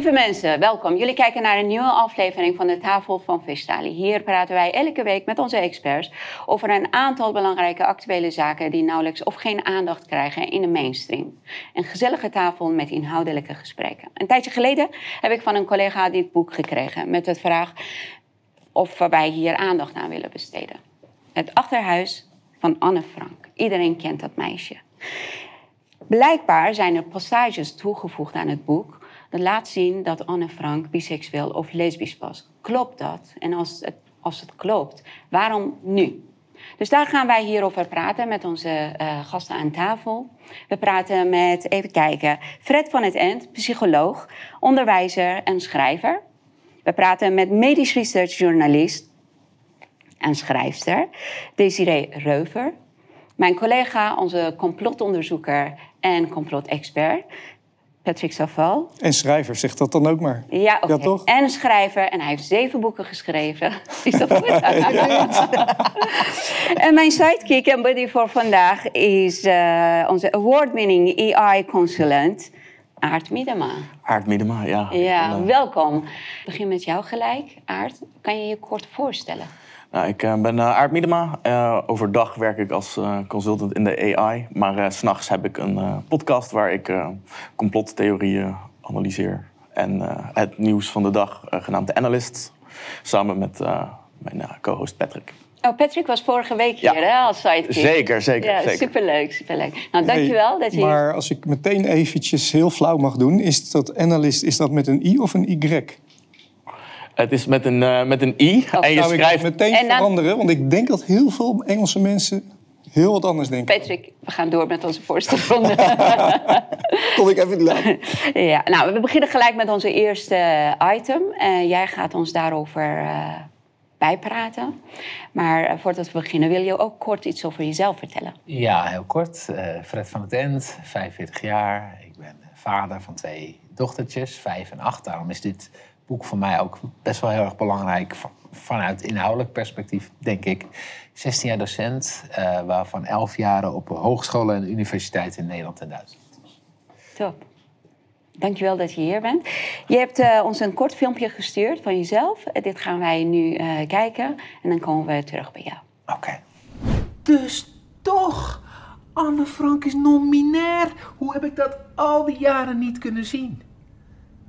Lieve mensen, welkom. Jullie kijken naar een nieuwe aflevering van de Tafel van Vistali. Hier praten wij elke week met onze experts over een aantal belangrijke actuele zaken die nauwelijks of geen aandacht krijgen in de mainstream. Een gezellige tafel met inhoudelijke gesprekken. Een tijdje geleden heb ik van een collega dit boek gekregen met de vraag of wij hier aandacht aan willen besteden. Het Achterhuis van Anne Frank. Iedereen kent dat meisje. Blijkbaar zijn er passages toegevoegd aan het boek dat laat zien dat Anne Frank biseksueel of lesbisch was. Klopt dat? En als het, als het klopt, waarom nu? Dus daar gaan wij hierover praten met onze uh, gasten aan tafel. We praten met, even kijken, Fred van het End, psycholoog, onderwijzer en schrijver. We praten met medisch researchjournalist en schrijfster Desiree Reuver. Mijn collega, onze complotonderzoeker en complotexpert Patrick Saval. En schrijver, zegt dat dan ook maar. Ja, oké. toch? En schrijver. En hij heeft zeven boeken geschreven. Is dat goed? en mijn sidekick en buddy voor vandaag is uh, onze award-winning EI-consulent... Aart Miedema. Aart Miedema, ja. Ja, welkom. Ik begin met jou gelijk. Aart, kan je je kort voorstellen? Nou, ik uh, ben uh, Aart Miedema. Uh, overdag werk ik als consultant in de AI. Maar s s'nachts heb ik een podcast waar ik complottheorieën analyseer. En het nieuws van de dag, genaamd The Analyst. Samen met mijn co-host Patrick. Oh, Patrick was vorige week hier hè, als sidekick. Zeker, zeker. Ja, zeker. superleuk, superleuk. Nou, dankjewel dat je... Maar als ik meteen eventjes heel flauw mag doen... is dat analyst, is dat met een i of een y? Het is met een, uh, met een i. Oh, en je nou, schrijft... Ik meteen dan... veranderen, want ik denk dat heel veel Engelse mensen heel wat anders denken. Patrick, we gaan door met onze voorstelronde. Kon ik even laten. ja, nou, we beginnen gelijk met onze eerste item. Uh, jij gaat ons daarover uh, bijpraten. Maar voordat we beginnen, wil je ook kort iets over jezelf vertellen? Ja, heel kort. Fred van het End, 45 jaar. Ik ben vader van twee dochtertjes, vijf en acht. Daarom is dit boek voor mij ook best wel heel erg belangrijk vanuit inhoudelijk perspectief, denk ik. 16 jaar docent, uh, waarvan 11 jaren op hogescholen en universiteiten in Nederland en Duitsland. Top. Dankjewel dat je hier bent. Je hebt uh, ons een kort filmpje gestuurd van jezelf. Dit gaan wij nu kijken en dan komen we terug bij jou. Oké. Okay. Dus toch, Anne Frank is non-binair. Hoe heb ik dat al die jaren niet kunnen zien?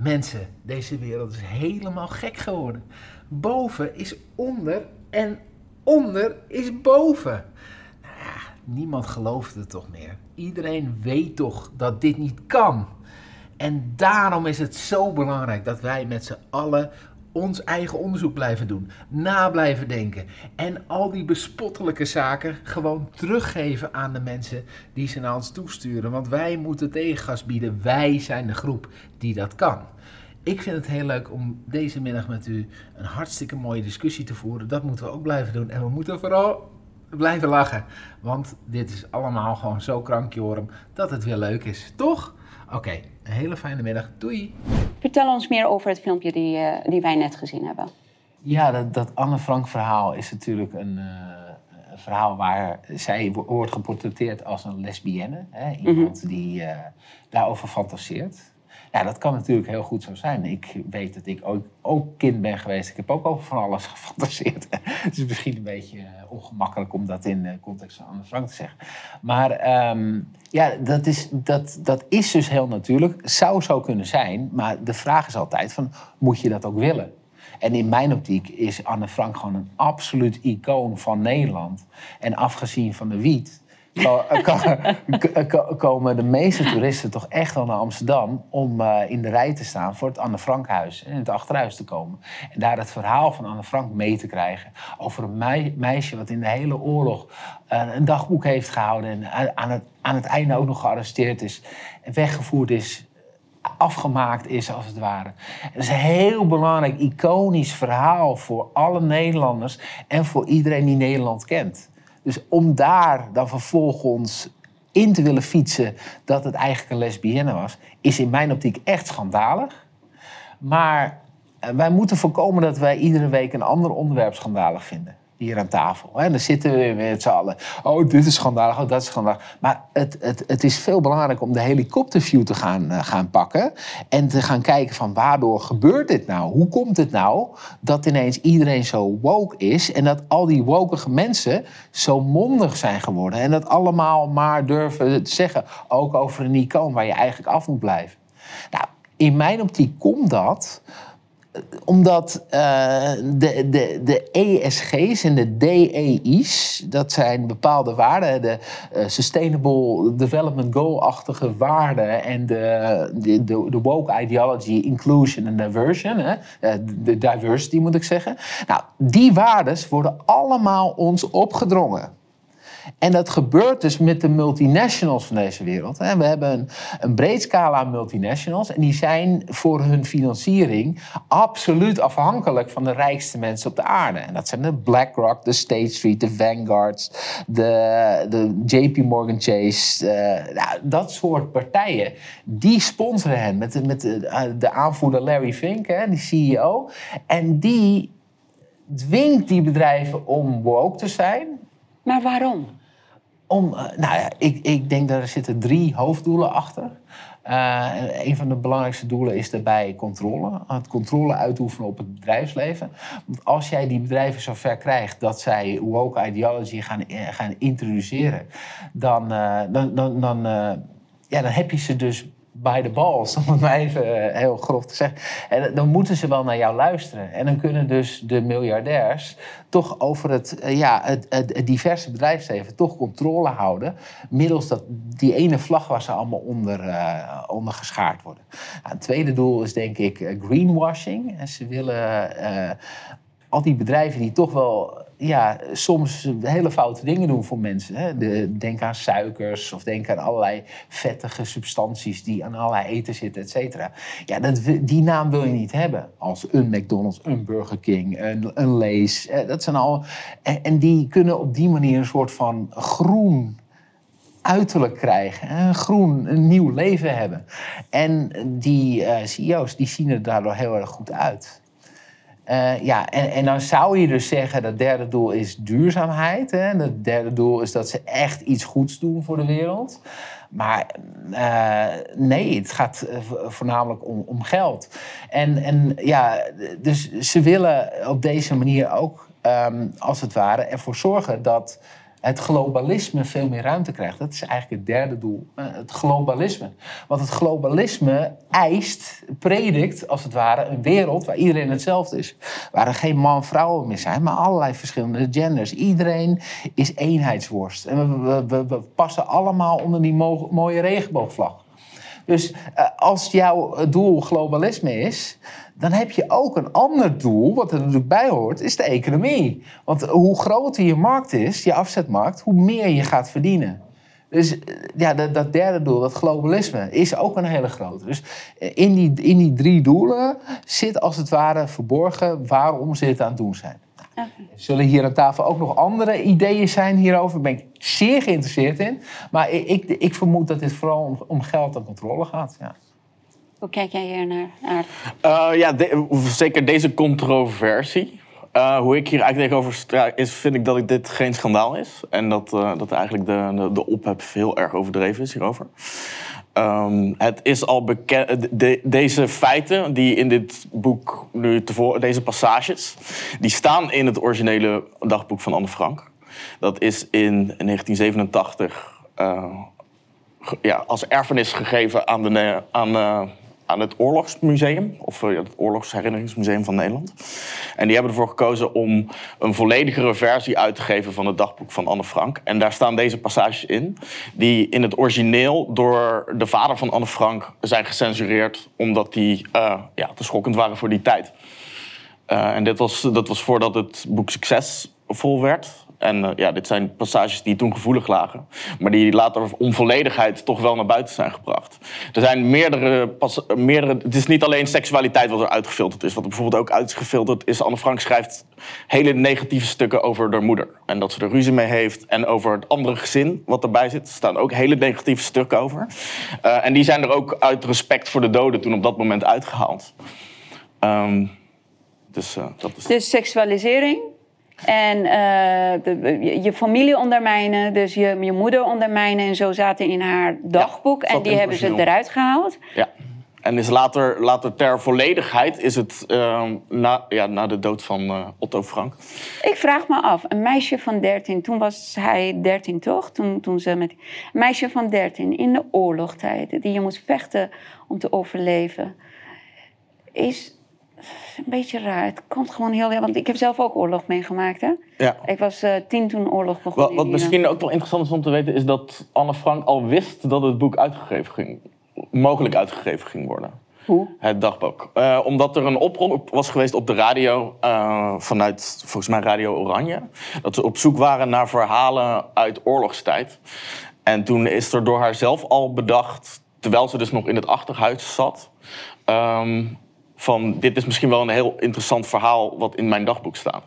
Mensen, deze wereld is helemaal gek geworden. Boven is onder en onder is boven. Nou niemand gelooft het toch meer. Iedereen weet toch dat dit niet kan. En daarom is het zo belangrijk dat wij met z'n allen ons eigen onderzoek blijven doen, na blijven denken en al die bespottelijke zaken gewoon teruggeven aan de mensen die ze naar ons toesturen. Want wij moeten tegengas bieden. Wij zijn de groep die dat kan. Ik vind het heel leuk om deze middag met u een hartstikke mooie discussie te voeren. Dat moeten we ook blijven doen. En we moeten vooral blijven lachen. Want dit is allemaal gewoon zo krankjorum dat het weer leuk is. Toch? Oké, een hele fijne middag. Doei! Vertel ons meer over het filmpje die, uh, die wij net gezien hebben. Ja, dat, dat Anne Frank verhaal is natuurlijk een, uh, een verhaal waar zij wordt geportretteerd als een lesbienne. Hè? Iemand mm -hmm. die uh, daarover fantaseert. Ja, dat kan natuurlijk heel goed zo zijn. Ik weet dat ik ook, ook kind ben geweest. Ik heb ook over van alles gefantaseerd. het is misschien een beetje ongemakkelijk om dat in de context van Anne Frank te zeggen. Maar um, ja, dat is, dat, dat is dus heel natuurlijk. Zou zo kunnen zijn. Maar de vraag is altijd van, moet je dat ook willen? En in mijn optiek is Anne Frank gewoon een absoluut icoon van Nederland. En afgezien van de wiet komen de meeste toeristen toch echt wel naar Amsterdam om uh, in de rij te staan voor het Anne Frankhuis en het achterhuis te komen. En daar het verhaal van Anne Frank mee te krijgen over een mei meisje wat in de hele oorlog uh, een dagboek heeft gehouden en aan het, aan het einde ook nog gearresteerd is en weggevoerd is afgemaakt is, als het ware. Het is een heel belangrijk, iconisch verhaal voor alle Nederlanders en voor iedereen die Nederland kent. Dus om daar dan vervolgens in te willen fietsen dat het eigenlijk een lesbienne was, is in mijn optiek echt schandalig. Maar eh, wij moeten voorkomen dat wij iedere week een ander onderwerp schandalig vinden. Hier aan tafel. En dan zitten we met z'n allen. Oh, dit is schandalig, oh, dat is schandalig. Maar het, het, het is veel belangrijker om de helikopterview te gaan, uh, gaan pakken. En te gaan kijken van waardoor gebeurt dit nou? Hoe komt het nou dat ineens iedereen zo woke is... en dat al die wokige mensen zo mondig zijn geworden... en dat allemaal maar durven te zeggen, ook over een icoon... waar je eigenlijk af moet blijven. Nou, in mijn optiek komt dat omdat uh, de, de, de ESG's en de DEI's, dat zijn bepaalde waarden, de uh, Sustainable Development Goal-achtige waarden en de, de, de, woke ideology, inclusion en diversion, hè, eh, de diversity moet ik zeggen. Nou, die waarden worden allemaal ons opgedrongen. En dat gebeurt dus met de multinationals van deze wereld. We hebben een, breed scala aan multinationals. En die zijn voor hun financiering absoluut afhankelijk van de rijkste mensen op de aarde. En dat zijn de BlackRock, de State Street, de Vanguards, de, de JP Morgan Chase. Nou, dat soort partijen. Die sponsoren hen met, met de, eh, de aanvoerder Larry Fink, hè, die CEO. En die dwingt die bedrijven om woke te zijn. Maar waarom? Om, eh, nou ja, ik, ik denk dat er zitten drie hoofddoelen achter. Uh, een van de belangrijkste doelen is daarbij controle. Het controle uitoefenen op het bedrijfsleven. Want als jij die bedrijven zover krijgt dat zij woke ideology gaan, eh, gaan introduceren, dan, dan, dan, dan, ja, dan heb je ze dus bij de balls, om het maar even heel grof te zeggen. En dan moeten ze wel naar jou luisteren. En dan kunnen dus de miljardairs toch over het, eh, ja, het, diverse bedrijfsleven toch controle houden. Middels dat, die ene vlag waar ze allemaal onder, uh, onder geschaard worden. Nou, het tweede doel is denk ik eh, greenwashing. En ze willen al die bedrijven die toch wel ja, soms hele foute dingen doen voor mensen. Hè. De, denk aan suikers of denk aan allerlei vettige substanties die aan allerlei eten zitten, et cetera. Ja, dat, die naam wil je niet hebben. Als een McDonald's, een Burger King, een, een Lays. Dat zijn al, en, die kunnen op die manier een soort van groen uiterlijk krijgen. Een groen, een nieuw leven hebben. En die uh, CEO's die zien er daardoor heel erg goed uit. Uh, ja, en, en dan zou je dus zeggen dat derde doel is duurzaamheid. Hè? En het derde doel is dat ze echt iets goeds doen voor de wereld. Maar uh, nee, het gaat eh, voornamelijk om, om geld. En, en ja, dus ze willen op deze manier ook, um, als het ware, ervoor zorgen dat het globalisme veel meer ruimte krijgt. Dat is eigenlijk het derde doel, eh, het globalisme. Want het globalisme eist, predikt als het ware, een wereld waar iedereen hetzelfde is. Waar er geen man-vrouwen meer zijn, maar allerlei verschillende genders. Iedereen is eenheidsworst. En we, passen allemaal onder die mooie regenboogvlag. Dus uh, als jouw doel globalisme is, dan heb je ook een ander doel, wat er natuurlijk bij hoort, is de economie. Want hoe groter je markt is, je afzetmarkt, hoe meer je gaat verdienen. Dus ja, dat, dat, derde doel, dat globalisme, is ook een hele grote. Dus in die, in die drie doelen zit als het ware verborgen waarom ze dit aan het doen zijn. Okay. Zullen hier aan tafel ook nog andere ideeën zijn hierover? Daar ben ik zeer geïnteresseerd in. Maar ik, ik, ik vermoed dat dit vooral om, om geld en controle gaat. Ja. Hoe kijk jij hier naar? Uh, ja, zeker deze controversie. Uh, hoe ik hier eigenlijk tegenover sta, is, vind ik dat ik dit geen schandaal is. En dat, uh, dat eigenlijk de, de, de ophef heel erg overdreven is hierover. Um, het is al bekend. De, deze feiten die in dit boek nu tevoren, deze passages, die staan in het originele dagboek van Anne Frank. Dat is in 1987 uh, ja, als erfenis gegeven aan de, aan, aan het Oorlogsmuseum, of uh, het Oorlogsherinneringsmuseum van Nederland. En die hebben ervoor gekozen om een volledigere versie uit te geven van het dagboek van Anne Frank. En daar staan deze passages in, die in het origineel door de vader van Anne Frank zijn gecensureerd, omdat die uh, ja, te schokkend waren voor die tijd. Uh, en dit was, dat was voordat het boek succesvol werd. En uh, ja, dit zijn passages die toen gevoelig lagen. Maar die later om volledigheid toch wel naar buiten zijn gebracht. Er zijn meerdere, meerdere... Het is niet alleen seksualiteit wat er uitgefilterd is. Wat er bijvoorbeeld ook uitgefilterd is... Anne Frank schrijft hele negatieve stukken over haar moeder. En dat ze er ruzie mee heeft. En over het andere gezin wat erbij zit. Er staan ook hele negatieve stukken over. Uh, en die zijn er ook uit respect voor de doden toen op dat moment uitgehaald. Um, dus uh, dat is... Dus seksualisering En uh, je, familie ondermijnen, dus je, je moeder ondermijnen. En zo zaten in haar dagboek. en die hebben ze eruit gehaald. Ja. En is later, later ter volledigheid is het uh, na, ja, na de dood van uh, Otto Frank. Ik vraag me af, een meisje van 13, toen was hij 13 toch? Toen, toen ze met, een meisje van 13 in de oorlogstijd, die je moest vechten om te overleven, is een beetje raar. Het komt gewoon heel... Want ik heb zelf ook oorlog meegemaakt, hè? Ja. Ik was uh, tien toen oorlog begon. Wat, wat misschien ook wel interessant is om te weten... is dat Anne Frank al wist dat het boek uitgegeven ging mogelijk uitgegeven ging worden. Hoe? Het dagboek. Uh, omdat er een oproep was geweest op de radio, uh, vanuit volgens mij Radio Oranje, dat ze op zoek waren naar verhalen uit oorlogstijd. En toen is er door haar zelf al bedacht, terwijl ze dus nog in het achterhuis zat, um, van dit is misschien wel een heel interessant verhaal wat in mijn dagboek staat.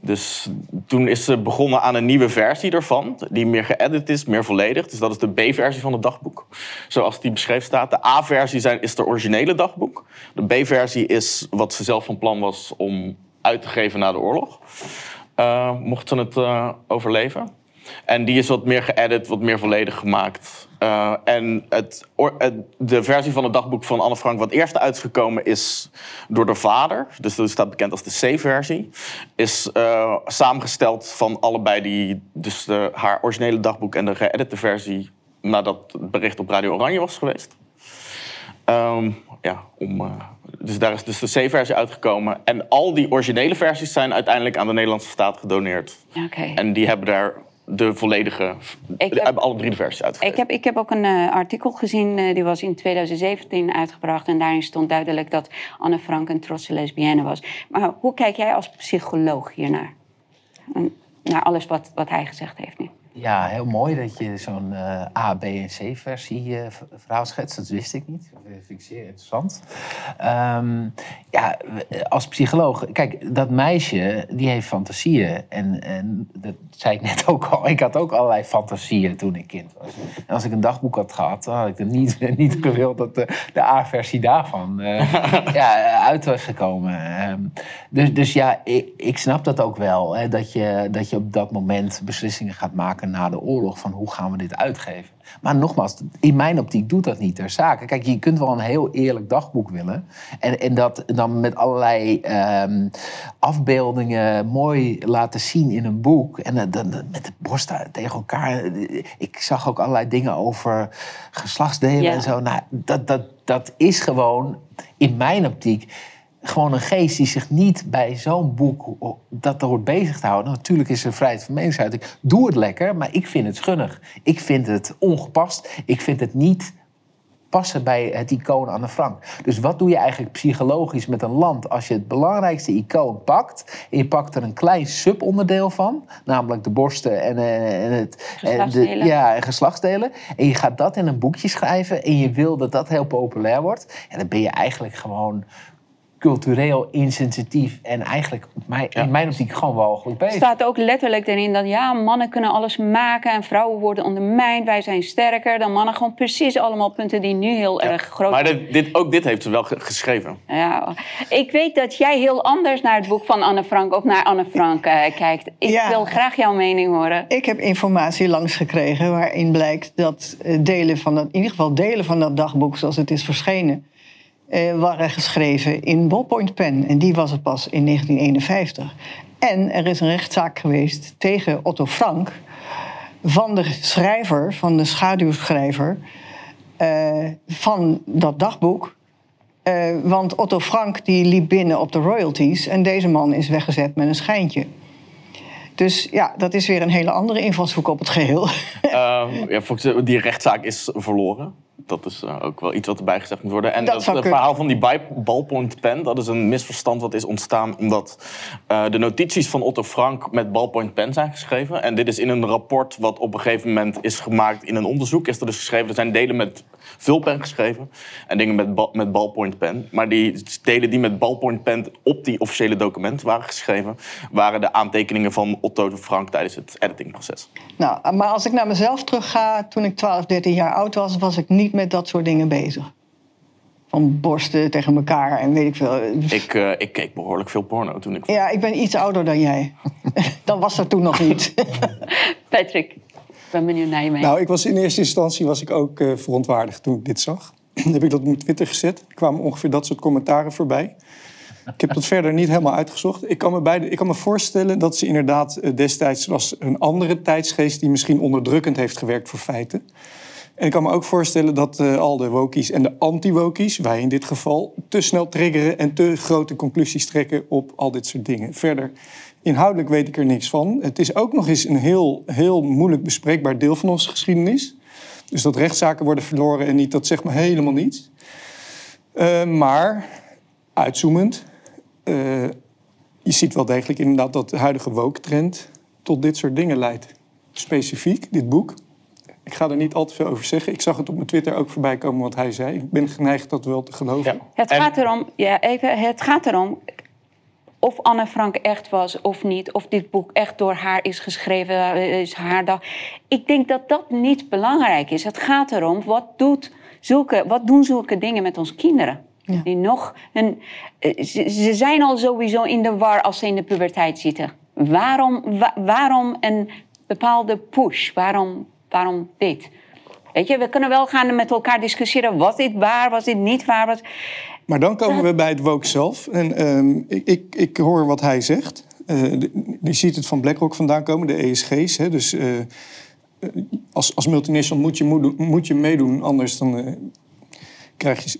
Dus toen is ze begonnen aan een nieuwe versie ervan, die meer geëdit is, meer volledig. Dus dat is de B-versie van het dagboek, zoals die beschreven staat. De A-versie is de originele dagboek. De B-versie is wat ze zelf van plan was om uit te geven na de oorlog. Uh, mocht ze het uh, overleven. En die is wat meer geëdit, wat meer volledig gemaakt. Uh, en het, de versie van het dagboek van Anne Frank, wat eerst uit is door de vader. Dus dat staat bekend als de C-versie. Is uh, samengesteld van allebei die, dus de, haar originele dagboek en de geëdite versie, nadat het bericht op Radio Oranje was geweest. Um, ja, om, uh, dus daar is dus de C-versie uitgekomen. En al die originele versies zijn uiteindelijk aan de Nederlandse staat gedoneerd. Okay. En die hebben daar de volledige, ik heb, alle drie de versies uitgegeven. Ik heb, ik heb ook een uh, artikel gezien, uh, die was in 2017 uitgebracht. En daarin stond duidelijk dat Anne Frank een trotse lesbienne was. Maar hoe kijk jij als psycholoog hiernaar? Naar alles wat, wat hij gezegd heeft nu. Ja, heel mooi dat je zo'n uh, A, B en C versie uh, verhaal schetst. Dat wist ik niet. Dat vind ik zeer interessant. Um, ja, als psycholoog... Kijk, dat meisje, die heeft fantasieën. En, en dat zei ik net ook al. Ik had ook allerlei fantasieën toen ik kind was. En als ik een dagboek had gehad, dan had ik er niet, niet gewild dat de, de A-versie daarvan uh, ja, uit was gekomen. Um, dus, dus ja, ik, ik snap dat ook wel. Hè, dat, je, dat je op dat moment beslissingen gaat maken na de oorlog van hoe gaan we dit uitgeven. Maar nogmaals, in mijn optiek doet dat niet ter zake. Kijk, je kunt wel een heel eerlijk dagboek willen. En, en dat dan met allerlei um, afbeeldingen mooi laten zien in een boek. En dan met de borsten tegen elkaar. Ik zag ook allerlei dingen over geslachtsdelen ja. en zo. Nou, dat, dat, dat is gewoon in mijn optiek gewoon een geest die zich niet bij zo'n boek dat hoort bezig te houden. Natuurlijk is er vrijheid van meningsuiting. Doe het lekker, maar ik vind het schunnig. Ik vind het ongepast. Ik vind het niet passen bij het icoon Anne Frank. Dus wat doe je eigenlijk psychologisch met een land als je het belangrijkste icoon pakt en je pakt er een klein subonderdeel van, namelijk de borsten en, eh, en het en de, ja, en geslachtsdelen, en je gaat dat in een boekje schrijven en je wil dat dat heel populair wordt, en dan ben je eigenlijk gewoon cultureel insensitief en eigenlijk in mijn optiek gewoon wel goed bezig. Er staat ook letterlijk erin dat ja, mannen kunnen alles maken en vrouwen worden ondermijnd. Wij zijn sterker dan mannen. Gewoon precies allemaal punten die nu heel erg groot zijn. Maar dit, dit, ook dit heeft ze wel geschreven. Ja, ik weet dat jij heel anders naar het boek van Anne Frank of naar Anne Frank uh, kijkt. Ik wil graag jouw mening horen. Ik heb informatie langs gekregen waarin blijkt dat eh, delen van dat, in ieder geval delen van dat dagboek zoals het is verschenen uh, waren geschreven in ballpoint pen. En die was het pas in 1951. En er is een rechtszaak geweest tegen Otto Frank... van de schrijver, van de schaduwschrijver... Uh, van dat dagboek... Uh, want Otto Frank die liep binnen op de royalties... en deze man is weggezet met een schijntje. Dus ja, dat is weer een hele andere invalshoek op het geheel. Uh, ja, die rechtszaak is verloren dat is uh, ook wel iets wat erbij gezegd moet worden. En dat het verhaal van die ballpoint pen, dat is een misverstand wat is ontstaan omdat uh, de notities van Otto Frank met ballpoint pen zijn geschreven. En dit is in een rapport wat op een gegeven moment is gemaakt in een onderzoek. Is er dus geschreven, er zijn delen met vulpen geschreven en dingen met, ba met ballpoint pen. Maar die delen die met ballpoint pen op die officiële documenten waren geschreven, waren de aantekeningen van Otto Frank tijdens het editingproces. Nou, maar als ik naar mezelf terugga, toen ik 12, 13 jaar oud was, was ik niet met dat soort dingen bezig. Van borsten tegen elkaar en weet ik veel. Ik, uh, ik keek behoorlijk veel porno toen ik... Ja, ik ben iets ouder dan jij. dat was er toen nog niet. Patrick, ik ben benieuwd naar je mening. Nou, ik was in eerste instantie was ik ook uh, verontwaardigd toen ik dit zag. Dan heb ik dat op Twitter gezet. Er kwamen ongeveer dat soort commentaren voorbij. Ik heb dat verder niet helemaal uitgezocht. Ik kan me, beide, ik kan me voorstellen dat ze inderdaad eh, destijds was een andere tijdsgeest die misschien onderdrukkend heeft gewerkt voor feiten. En ik kan me ook voorstellen dat uh, al de wokies en de anti-wokies, wij in dit geval, te snel triggeren en te grote conclusies trekken op al dit soort dingen. Verder, inhoudelijk weet ik er niks van. Het is ook nog eens een heel, heel moeilijk bespreekbaar deel van onze geschiedenis. Dus dat rechtszaken worden verloren en niet, dat zegt me helemaal niets. Uh, maar, uitzoomend, uh, je ziet wel degelijk inderdaad dat de huidige woke-trend tot dit soort dingen leidt. Specifiek, dit boek. Ik ga er niet al te veel over zeggen. Ik zag het op mijn Twitter ook voorbij komen wat hij zei. Ik ben geneigd dat wel te geloven. Ja. Het, gaat erom, ja, even, het gaat erom of Anne Frank echt was of niet. Of dit boek echt door haar is geschreven, is haar dag. Ik denk dat dat niet belangrijk is. Het gaat erom, wat, doet zulke, wat doen zulke dingen met onze kinderen? Ja. Die nog een, ze, ze, zijn al sowieso in de war als ze in de puberteit zitten. Waarom, wa, waarom een bepaalde push? Waarom, waarom dit? Weet je, we kunnen wel gaan met elkaar discussiëren. Was dit waar? Was dit niet waar? Was... Maar dan komen we bij het woke zelf. En uh, ik, ik, ik, hoor wat hij zegt. Uh, je ziet het van BlackRock vandaan komen, de ESG's. Hè? Dus uh, als, als multinational moet je, moet je meedoen, anders dan krijg je,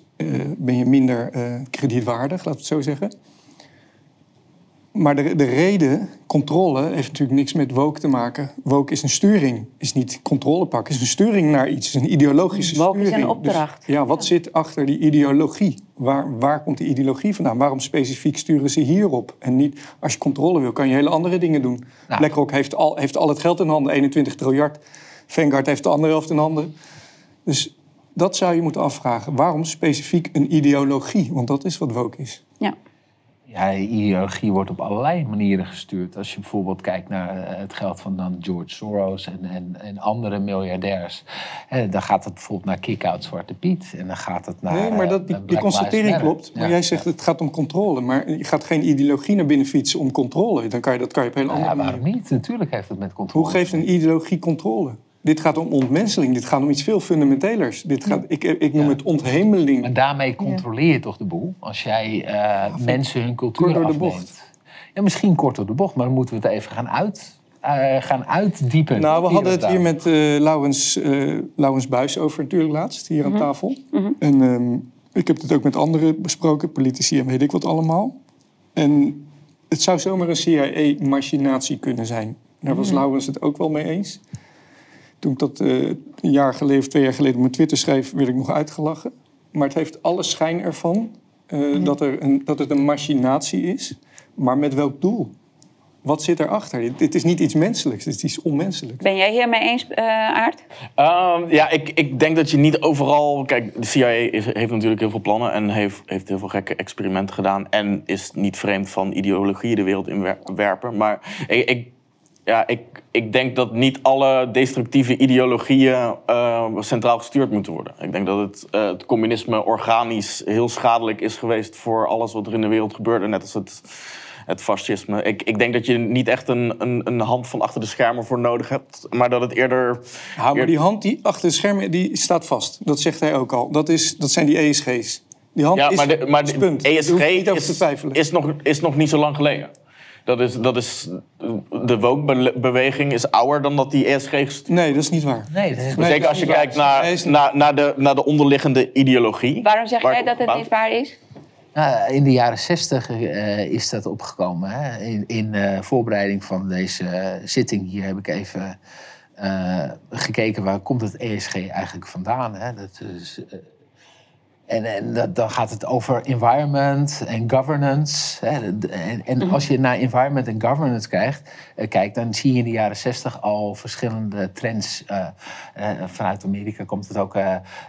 ben je minder kredietwaardig, laat het zo zeggen. Maar de, de reden, controle, heeft natuurlijk niks met woke te maken. Woke is een sturing, is niet controle pakken, is een sturing naar iets, is een ideologische woke sturing. is een opdracht. Dus, ja, wat zit achter die ideologie? Waar, waar komt die ideologie vandaan? Waarom specifiek sturen ze hierop? En niet, als je controle wil, kan je hele andere dingen doen. Nou. BlackRock heeft al, heeft al het geld in handen, 21 triljard. Vanguard heeft de andere helft in handen. Dus dat zou je moeten afvragen. Waarom specifiek een ideologie? Want dat is wat woke is. Ja. Ja, ideologie wordt op allerlei manieren gestuurd. Als je bijvoorbeeld kijkt naar eh, het geld van dan George Soros en, en, en andere miljardairs. dan gaat het bijvoorbeeld naar kick-out Zwarte Piet. En dan gaat het naar. Nee, maar dat, die, die constatering klopt. Maar ja, jij zegt het gaat om controle. Maar je gaat geen ideologie naar binnen fietsen om controle. Dan kan je, dat kan je op een hele andere ja, waarom niet? Natuurlijk heeft het met controle. Hoe geeft een ideologie controle? Dit gaat om ontmenseling. Dit gaat om iets veel fundamentelers. Dit gaat, ik, ik noem ja. het onthemeling. Maar daarmee controleer je toch de boel? Als jij uh, ja, mensen hun cultuur kort door afneemt. de bocht. Ja, misschien kort door de bocht, maar dan moeten we het even gaan, uit, uh, gaan uitdiepen. Nou, we hadden het hier met uh, Laurens, Laurens Buis over natuurlijk laatst, hier Mhm. aan tafel. Mm -hmm. En um, ik heb het ook met anderen besproken, politici en weet ik wat allemaal. En het zou zomaar een CIA-machinatie kunnen zijn. Daar was mm -hmm. Laurens het ook wel mee eens. Toen ik dat uh, een jaar geleden, twee jaar geleden op mijn Twitter schreef, werd ik nog uitgelachen. Maar het heeft alle schijn ervan uh, ja. dat, er een, dat het een machinatie is. Maar met welk doel? Wat zit erachter? Dit, dit is niet iets menselijks, dit is iets onmenselijks. Ben jij hiermee eens, uh, Aart? Um, ja, ik, ik denk dat je niet overal... Kijk, de CIA heeft natuurlijk heel veel plannen... en heeft, heeft heel veel gekke experimenten gedaan... en is niet vreemd van ideologieën de wereld inwerpen. Maar ik, ik ja, ik, ik denk dat niet alle destructieve ideologieën uh, centraal gestuurd moeten worden. Ik denk dat het, uh, het, communisme organisch heel schadelijk is geweest voor alles wat er in de wereld gebeurde, net als het, het fascisme. Ik, ik denk dat je niet echt een, een, een, hand van achter de schermen voor nodig hebt, maar dat het eerder. Ja, maar die hand die achter de schermen die staat vast. Dat zegt hij ook al. Dat, is, dat zijn die ESG's. Die hand ja, is, maar de, maar de punt. ESG is, is, nog, is nog niet zo lang geleden. Dat is, dat is, de woke-beweging is ouder dan dat die ESG gestuurd Nee, dat is niet waar. Nee, dat is Nee, Zeker dat als je kijkt naar, Nee, naar, naar, de, naar de onderliggende ideologie. Waarom zeg Waar jij dat het niet waar is? Nou, in de jaren zestig uh, is dat opgekomen. Hè? In, in uh, voorbereiding van deze uh, zitting hier heb ik even uh, gekeken waar komt het ESG eigenlijk vandaan. Hè? Dat is, en, en dat, dan gaat het over environment en governance. Hè? En, en als je naar environment en governance kijkt, uh, kijkt, dan zie je in de jaren zestig al verschillende trends. Uh, uh, vanuit Amerika komt het ook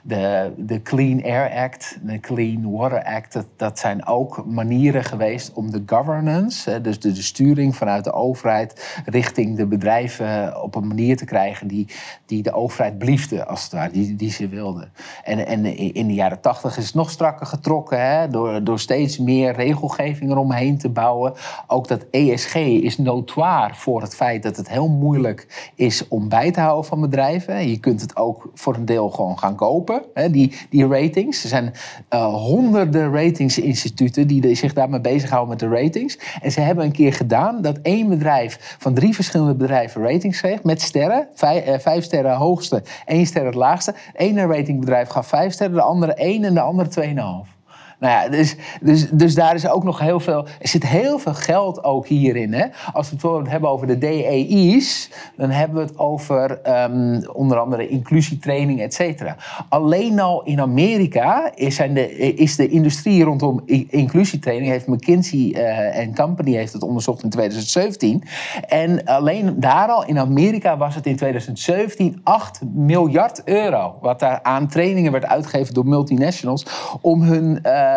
de, de Clean Air Act, de Clean Water Act. Dat, dat zijn ook manieren geweest om de governance, dus de, de sturing vanuit de overheid richting de bedrijven op een manier te krijgen die, die de overheid bliefde, als het ware, die, die ze wilden. En, en in de jaren tachtig Is nog strakker getrokken hè, door, door steeds meer regelgeving eromheen te bouwen. Ook dat ESG is notoire voor het feit dat het heel moeilijk is om bij te houden van bedrijven. Je kunt het ook voor een deel gewoon gaan kopen, hè, die, die ratings. Er zijn uh, honderden ratingsinstituten die zich daarmee bezighouden met de ratings. En ze hebben een keer gedaan dat één bedrijf van drie verschillende bedrijven ratings kreeg met sterren. Vijf, uh, vijf sterren hoogste, één ster het laagste. Ene ratingbedrijf gaf vijf sterren, de andere één en die ander 2.5. Nou ja, dus, dus, dus daar is ook nog heel veel. Er zit heel veel geld ook hierin. Hè? Als we het hebben over de DEI's, dan hebben we het over um, onder andere inclusietraining, et cetera. Alleen al in Amerika is, zijn de, is de industrie rondom inclusietraining, heeft McKinsey uh, Company heeft het onderzocht in 2017. En alleen daar al in Amerika was het in 2017 8 miljard euro. Wat daar aan trainingen werd uitgegeven door multinationals om hun. Uh,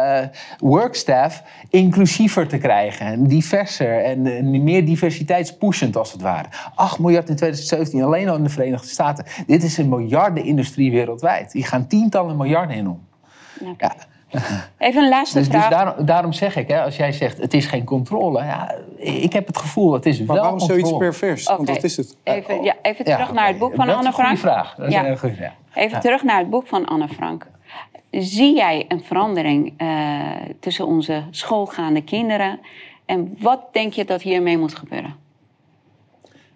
workstaff inclusiever te krijgen. En diverser en, meer diversiteitspushend als het ware. 8 miljard in 2017 alleen al in de Verenigde Staten. Dit is een miljardenindustrie wereldwijd. Die gaan tientallen miljarden in om. Ja. Even een laatste dus, vraag. Dus daarom, daarom, zeg ik, hè, als jij zegt het is geen controle. Ja, ik heb het gevoel het is maar wel waarom controle. zoiets pervers? Okay. Want wat is het? Even, ja, even terug ja, naar het boek van dat Anne is een goede Frank. vraag. Dat is Ja. een goede vraag. Even terug naar het boek van Anne Frank. Zie jij een verandering uh, tussen onze schoolgaande kinderen? En wat denk je dat hiermee moet gebeuren?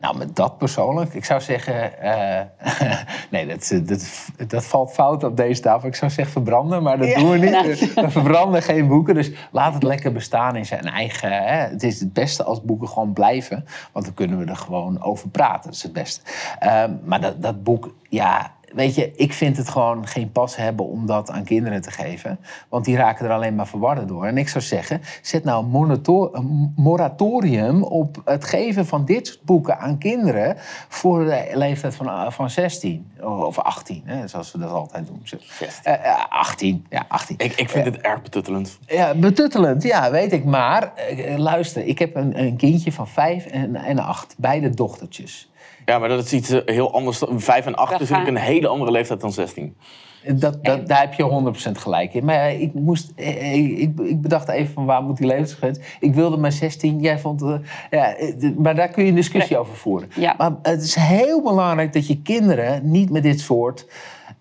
Nou, met dat persoonlijk. Ik zou zeggen. Uh, nee, dat, dat, dat valt fout op deze tafel. Ik zou zeggen verbranden, maar dat ja. doen we niet. We verbranden geen boeken. Dus laat het lekker bestaan in zijn eigen. Hè. Het is het beste als boeken gewoon blijven. Want dan kunnen we er gewoon over praten. Dat is het beste. Uh, maar dat, dat boek, ja. Weet je, ik vind het gewoon geen pas hebben om dat aan kinderen te geven. Want die raken er alleen maar verwarden door. En ik zou zeggen, zet nou een, moratorium op het geven van dit soort boeken aan kinderen. voor de leeftijd van, van 16 of 18, hè, zoals we dat altijd doen. Uh, 18, ja, 18. Ik, ik vind uh, het erg betuttelend. Ja, betuttelend, ja, weet ik. Maar uh, luister, ik heb een, een kindje van 5 en, en 8, beide dochtertjes. Ja, maar dat is iets heel anders. 5 en 8 is natuurlijk een hele andere leeftijd dan 16. Dat, dat, daar heb je 100% gelijk in. Maar ik, moest, ik, ik bedacht even van waar moet die levensgrens. Ik wilde maar 16, jij vond... Uh, ja, maar daar kun je een discussie over voeren. Ja. Maar het is heel belangrijk dat je kinderen niet met dit soort...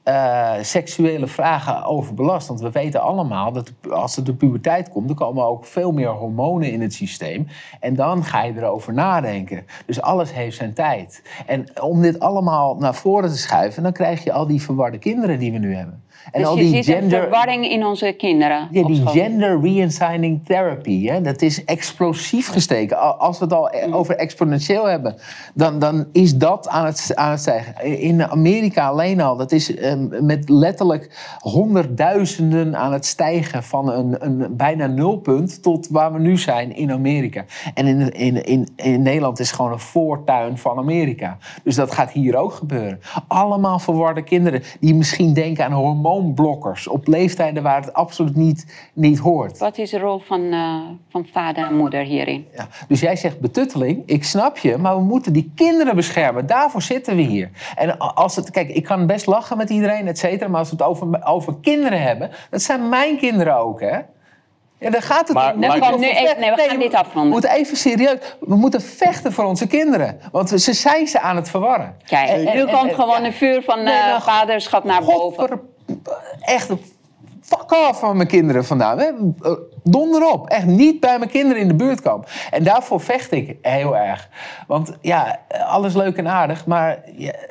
Uh, seksuele vragen overbelast. Want we weten allemaal dat als het de puberteit komt, dan komen ook veel meer hormonen in het systeem. En dan ga je erover nadenken. Dus alles heeft zijn tijd. En om dit allemaal naar voren te schuiven, dan krijg je al die verwarde kinderen die we nu hebben. En dus al je die ziet gender... een verwarring in onze kinderen. Ja, die school. gender reassigning therapy, hè, dat is explosief gesteken. Als we het al Mm. over exponentieel hebben, dan, dan is dat aan het, aan het stijgen. In Amerika alleen al, dat is um, met letterlijk honderdduizenden aan het stijgen van een, een bijna nulpunt tot waar we nu zijn in Amerika. En in, in, in, in Nederland is gewoon een voortuin van Amerika. Dus dat gaat hier ook gebeuren. Allemaal verwarde kinderen die misschien denken aan hormoonblokkers op leeftijden waar het absoluut niet, niet hoort. Wat is de rol van, uh, van vader en moeder hierin? Ja, dus jij zegt betutteling, ik snap je, maar we moeten die kinderen beschermen. Daarvoor zitten we hier. En als het, kijk, ik kan best lachen met iedereen, et cetera, maar als we het over, over kinderen hebben, dat zijn mijn kinderen ook, hè? Ja, daar gaat het Maar- niet. maar- We gaan nu even, nee, we gaan we dit afronden. moeten even serieus. We moeten vechten voor onze kinderen. Want we- ze zijn ze aan het verwarren. Kijk, En- en- nu en- komt en- gewoon ja. een vuur van Nee, uh, maar vaderschap naar boven. Echt, fuck off van mijn kinderen vandaan. Hè? Eh, Donder op. Echt niet bij mijn kinderen in de buurt komen. En daarvoor vecht ik heel erg. Want ja, alles leuk en aardig, maar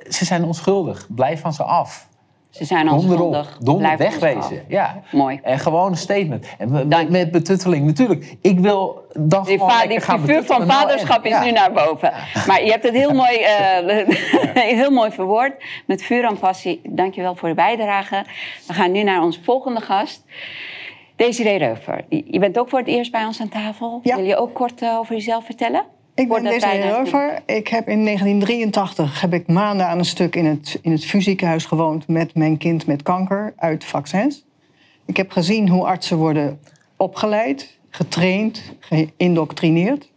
ze zijn onschuldig. Blijf van ze af. Ze zijn. Donder Blijf ons wegwezen. Ja. Mooi. En gewoon een statement. En met, Dank je. met betutteling, natuurlijk. Ik wil dan Die, gewoon die gaan vuur van. Nou, vaderschap en- is ja. nu naar boven. Maar je hebt het heel mooi, eh, heel mooi verwoord. Met vuur en passie. Dankjewel voor de bijdrage. We gaan nu naar onze volgende gast. Desiree Reuver. Je bent ook voor het eerst bij ons aan tafel. Ja. Wil je ook kort eh, over jezelf vertellen? Ik ben Desiree naar- Reuver. Ik heb in 1983 heb ik maanden aan een stuk in het, in het VU-ziekenhuis gewoond met mijn kind met kanker uit vaccins. Ik heb gezien hoe artsen worden opgeleid, getraind, geïndoctrineerd.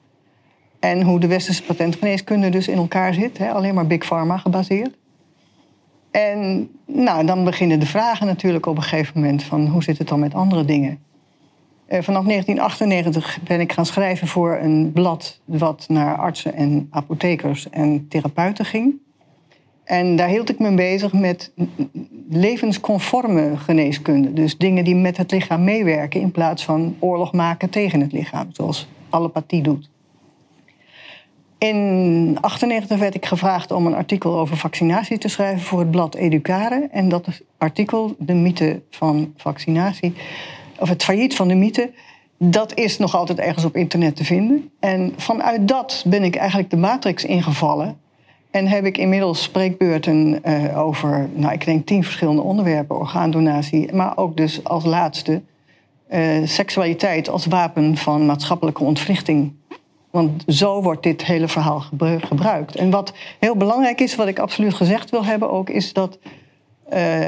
En hoe de westerse patentgeneeskunde dus in elkaar zit, hè, alleen maar big pharma gebaseerd. En nou, dan beginnen de vragen natuurlijk op een gegeven moment van hoe zit het dan met andere dingen. Eh, vanaf 1998 ben ik gaan schrijven voor een blad wat naar artsen en apothekers en therapeuten ging. En daar hield ik me bezig met levensconforme geneeskunde. Dus dingen die met het lichaam meewerken in plaats van oorlog maken tegen het lichaam, zoals allopathie doet. In 1998 werd ik gevraagd om een artikel over vaccinatie te schrijven voor het blad Educare. En dat artikel, de mythe van vaccinatie, of het failliet van de mythe, dat is nog altijd ergens op internet te vinden. En vanuit dat ben ik eigenlijk de matrix ingevallen. En heb ik inmiddels spreekbeurten uh, over, nou, ik denk tien verschillende onderwerpen, orgaandonatie, maar ook dus als laatste uh, seksualiteit als wapen van maatschappelijke ontwrichting. Want zo wordt dit hele verhaal gebruikt. En wat heel belangrijk is, wat ik absoluut gezegd wil hebben ook, is dat uh,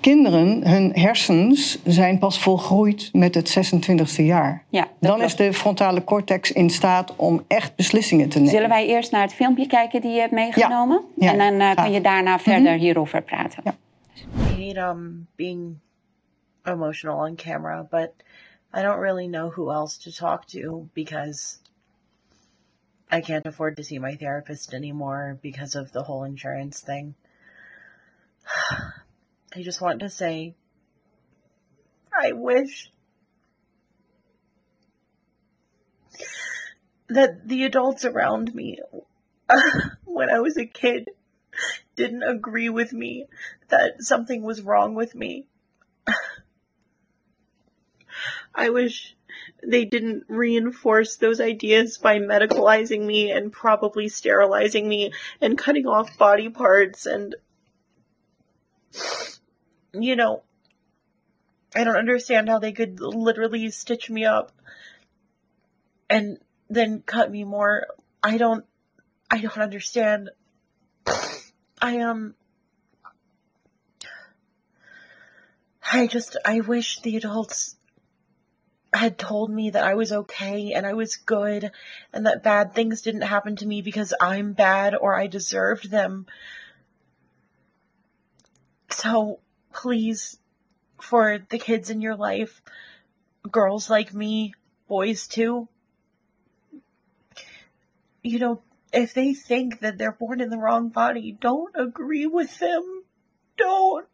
kinderen, hun hersens zijn pas volgroeid met het 26e jaar. Ja, Dan klopt. is de frontale cortex in staat om echt beslissingen te nemen. Zullen wij eerst naar het filmpje kijken die je hebt meegenomen? Ja. En dan uh, kan je daarna verder hierover praten. Ja. I hate um being emotional on camera, but I don't really know who else to talk to because I can't afford to see my therapist anymore because of the whole insurance thing. I just want to say I wish that the adults around me when I was a kid didn't agree with me that something was wrong with me. I wish they didn't reinforce those ideas by medicalizing me and probably sterilizing me and cutting off body parts and you know I don't understand how they could literally stitch me up and then cut me more. I don't I don't understand. I um I just I wish the adults had told me that I was okay and I was good and that bad things didn't happen to me because I'm bad or I deserved them. So please for the kids in your life, girls like me, boys too, you know, if they think that they're born in the wrong body, don't agree with them. Don't.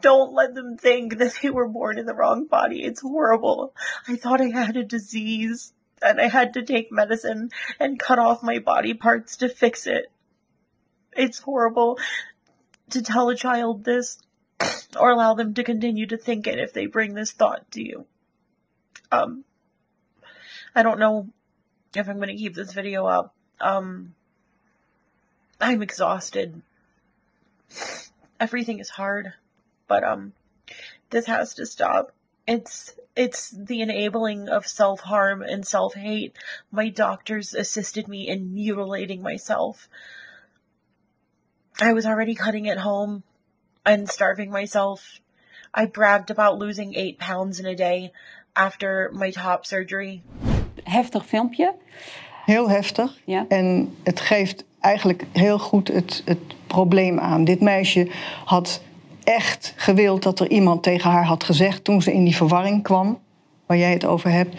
Don't let them think that they were born in the wrong body. It's horrible. I thought I had a disease and I had to take medicine and cut off my body parts to fix it. It's horrible to tell a child this or allow them to continue to think it if they bring this thought to you. Um, I don't know if I'm going to keep this video up. Um, I'm exhausted. Everything is hard, but um, this has to stop. It's it's the enabling of self harm and self hate. My doctors assisted me in mutilating myself. I was already cutting it home and starving myself. I bragged about losing eight pounds in a day after my top surgery. Heftig filmpje. Heel heftig. Ja. En het geeft eigenlijk heel goed het, het probleem aan. Dit meisje had echt gewild dat er iemand tegen haar had gezegd toen ze in die verwarring kwam, waar jij het over hebt,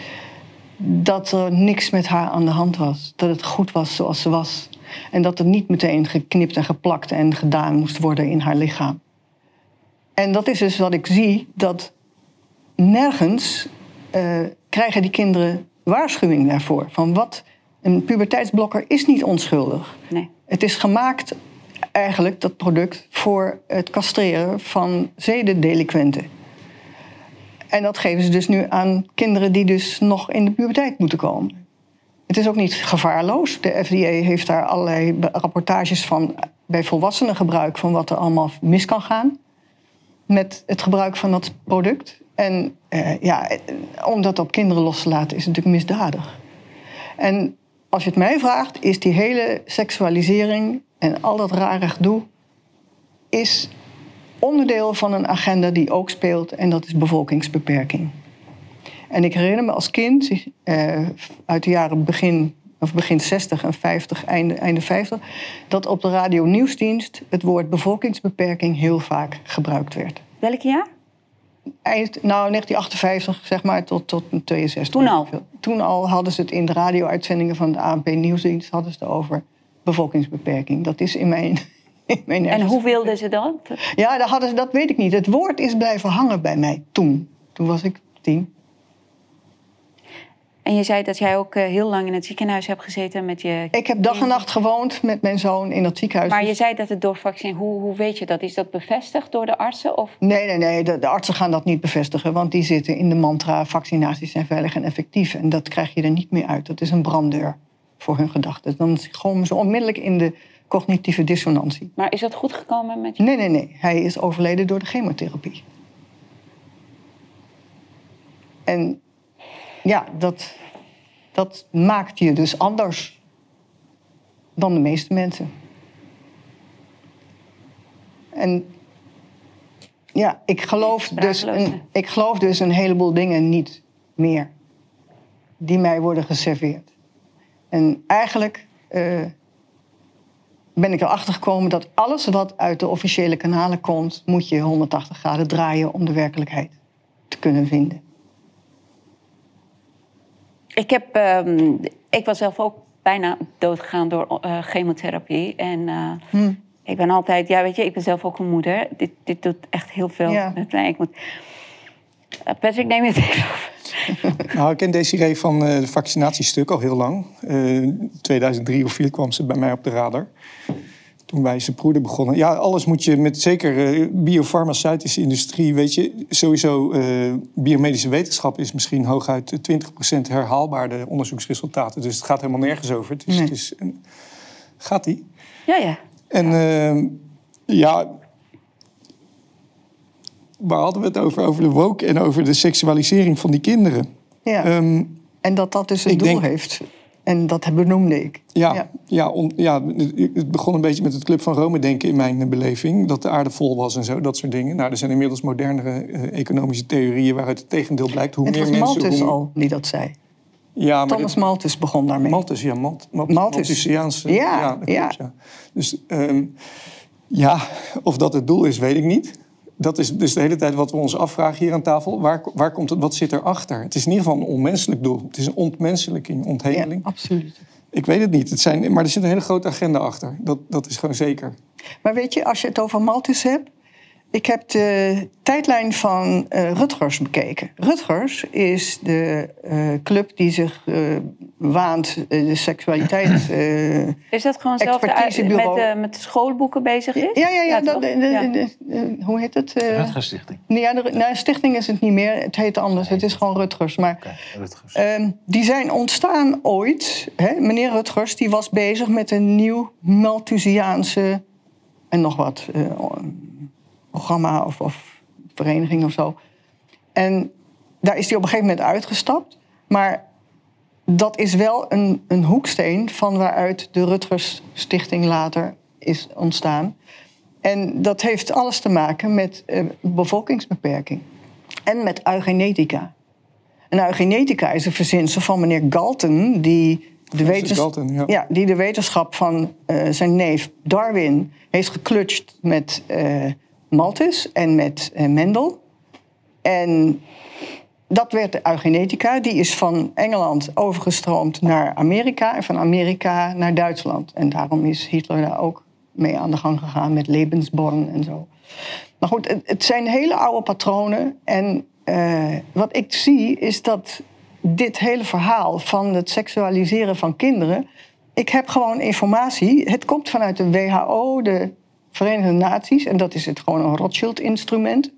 dat er niks met haar aan de hand was. Dat het goed was zoals ze was. En dat er niet meteen geknipt en geplakt en gedaan moest worden in haar lichaam. En dat is dus wat ik zie, dat nergens eh, krijgen die kinderen waarschuwing daarvoor. Van wat een puberteitsblokker is niet onschuldig. Nee. Het is gemaakt, eigenlijk, dat product, voor het castreren van zedendelinquenten. En dat geven ze dus nu aan kinderen die dus nog in de puberteit moeten komen. Het is ook niet gevaarloos. De FDA heeft daar allerlei rapportages van bij volwassenen gebruik van wat er allemaal mis kan gaan met het gebruik van dat product. En eh, ja, eh, om dat op kinderen los te laten is natuurlijk misdadig. En als je het mij vraagt, is die hele seksualisering en al dat rare gedoe... is onderdeel van een agenda die ook speelt... en dat is bevolkingsbeperking. En ik herinner me als kind, eh, uit de jaren begin of begin 60 en 50, einde, einde 50, dat op de radio nieuwsdienst het woord bevolkingsbeperking heel vaak gebruikt werd. Welk jaar? Eind, nou, 1958 zeg maar tot, tot 62. Toen al? Toen al hadden ze het in de radio-uitzendingen van de ANP Nieuwsdienst hadden ze het over bevolkingsbeperking. Dat is in mijn. En hoe wilden ze dat? ja, dat, hadden ze, dat weet ik niet. Het woord is blijven hangen bij mij toen. Toen was ik tien. En je zei dat jij ook eh, heel lang in het ziekenhuis hebt gezeten met je... Ik heb dag en nacht gewoond met mijn zoon in dat ziekenhuis. Maar je zei dat het door vaccin... Hoe, hoe weet je dat? Is dat bevestigd door de artsen? Of... Nee, nee, nee. De, de artsen gaan dat niet bevestigen. Want die zitten in de mantra... vaccinaties zijn veilig en effectief. En dat krijg je er niet meer uit. Dat is een branddeur voor hun gedachten. Dan komen ze onmiddellijk in de cognitieve dissonantie. Maar is dat goed gekomen met je? Nee, nee, nee. Hij is overleden door de chemotherapie. En ja, dat, dat maakt je dus anders dan de meeste mensen. En ja, ik geloof, dus een, ik geloof dus een heleboel dingen niet meer die mij worden geserveerd. En eigenlijk eh, ben ik erachter gekomen dat alles wat uit de officiële kanalen komt, moet je 180 graden draaien om de werkelijkheid te kunnen vinden. Ik, heb, ehm, ik was zelf ook bijna doodgegaan door eh, chemotherapie. En eh, Hm. ik ben altijd... Ja, weet je, ik ben zelf ook een moeder. Dit, dit doet echt heel veel Ja. met mij. Ik moet... Patrick, neem je het even over. Nou, ik ken Desiree van eh, het vaccinatiestuk al heel lang. Eh 2003 of 2004 kwam ze bij mij op de radar. Toen wij zijn broeder begonnen. Ja, alles moet je met zeker eh, biofarmaceutische industrie, weet je, sowieso biomedische wetenschap is misschien hooguit eh, 20% herhaalbaar de onderzoeksresultaten. Dus het gaat helemaal nergens over. Het is, Nee. het is een- gaat die? Ja, ja. En ja, waar hadden we het over? Over de woke en over de seksualisering van die kinderen. Ja. Ehm, en dat dat dus een doel denk- heeft. En dat benoemde ik. Ja, Ja. ja. on- ja, het begon een beetje met het Club van Rome denken in mijn beleving. Dat de aarde vol was en zo, dat soort dingen. Nou, er zijn inmiddels modernere eh, economische theorieën waaruit het tegendeel blijkt. Hoe Het meer was mensen... Malthus hoe... al die dat zei. Ja, maar Thomas Malthus begon daarmee. Malthus, ja. Malt, Malt, Malthus. Malthusiaanse- Ja, klopt, ja. ja. Dus ehm, ja, of dat het doel is, weet ik niet. Dat is dus de hele tijd wat we ons afvragen hier aan tafel. Waar, waar komt het, wat zit erachter? Het is in ieder geval een onmenselijk doel. Het is een ontmenselijking, Ja, onthemeling. absoluut. Ik weet het niet. Het zijn, maar er zit een hele grote agenda achter. Dat, dat is gewoon zeker. Maar weet je, als je het over Malthus hebt. Ik heb de tijdlijn van eh, Rutgers bekeken. Rutgers is de eh, club die zich eh, waant de seksualiteit. eh, Is dat gewoon zelf de, met, met de schoolboeken bezig is? ja, ja, ja. dat, toch? de- de- Ja. de- de- hoe heet het? Eh, Rutgers Stichting. nee, ja, de, nou, stichting is het niet meer. Het heet anders. Het is gewoon Rutgers. Maar Oké, Rutgers. Ehm, die zijn ontstaan ooit. Hè? Meneer Rutgers die was bezig met een nieuw Malthusiaanse en nog wat eh, programma of, of vereniging of zo. En daar is hij op een gegeven moment uitgestapt. Maar dat is wel een, een hoeksteen van waaruit de Rutgers Stichting later is ontstaan. En dat heeft alles te maken met eh, bevolkingsbeperking en met eugenetica. En eugenetica is een verzinsel van meneer Galton, die de, wetens- Galton, ja. die de wetenschap van eh, zijn neef Darwin heeft geklutscht met eh, Malthus en met eh, Mendel. En dat werd de eugenetica. Die is van Engeland overgestroomd naar Amerika en van Amerika naar Duitsland. En daarom is Hitler daar ook mee aan de gang gegaan met Lebensborn en zo. Maar goed, het, zijn hele oude patronen. En eh, wat ik zie is dat dit hele verhaal van het seksualiseren van kinderen. Ik heb gewoon informatie. Het komt vanuit de WHO, de Verenigde Naties. En dat is het gewoon een Rothschild-instrument.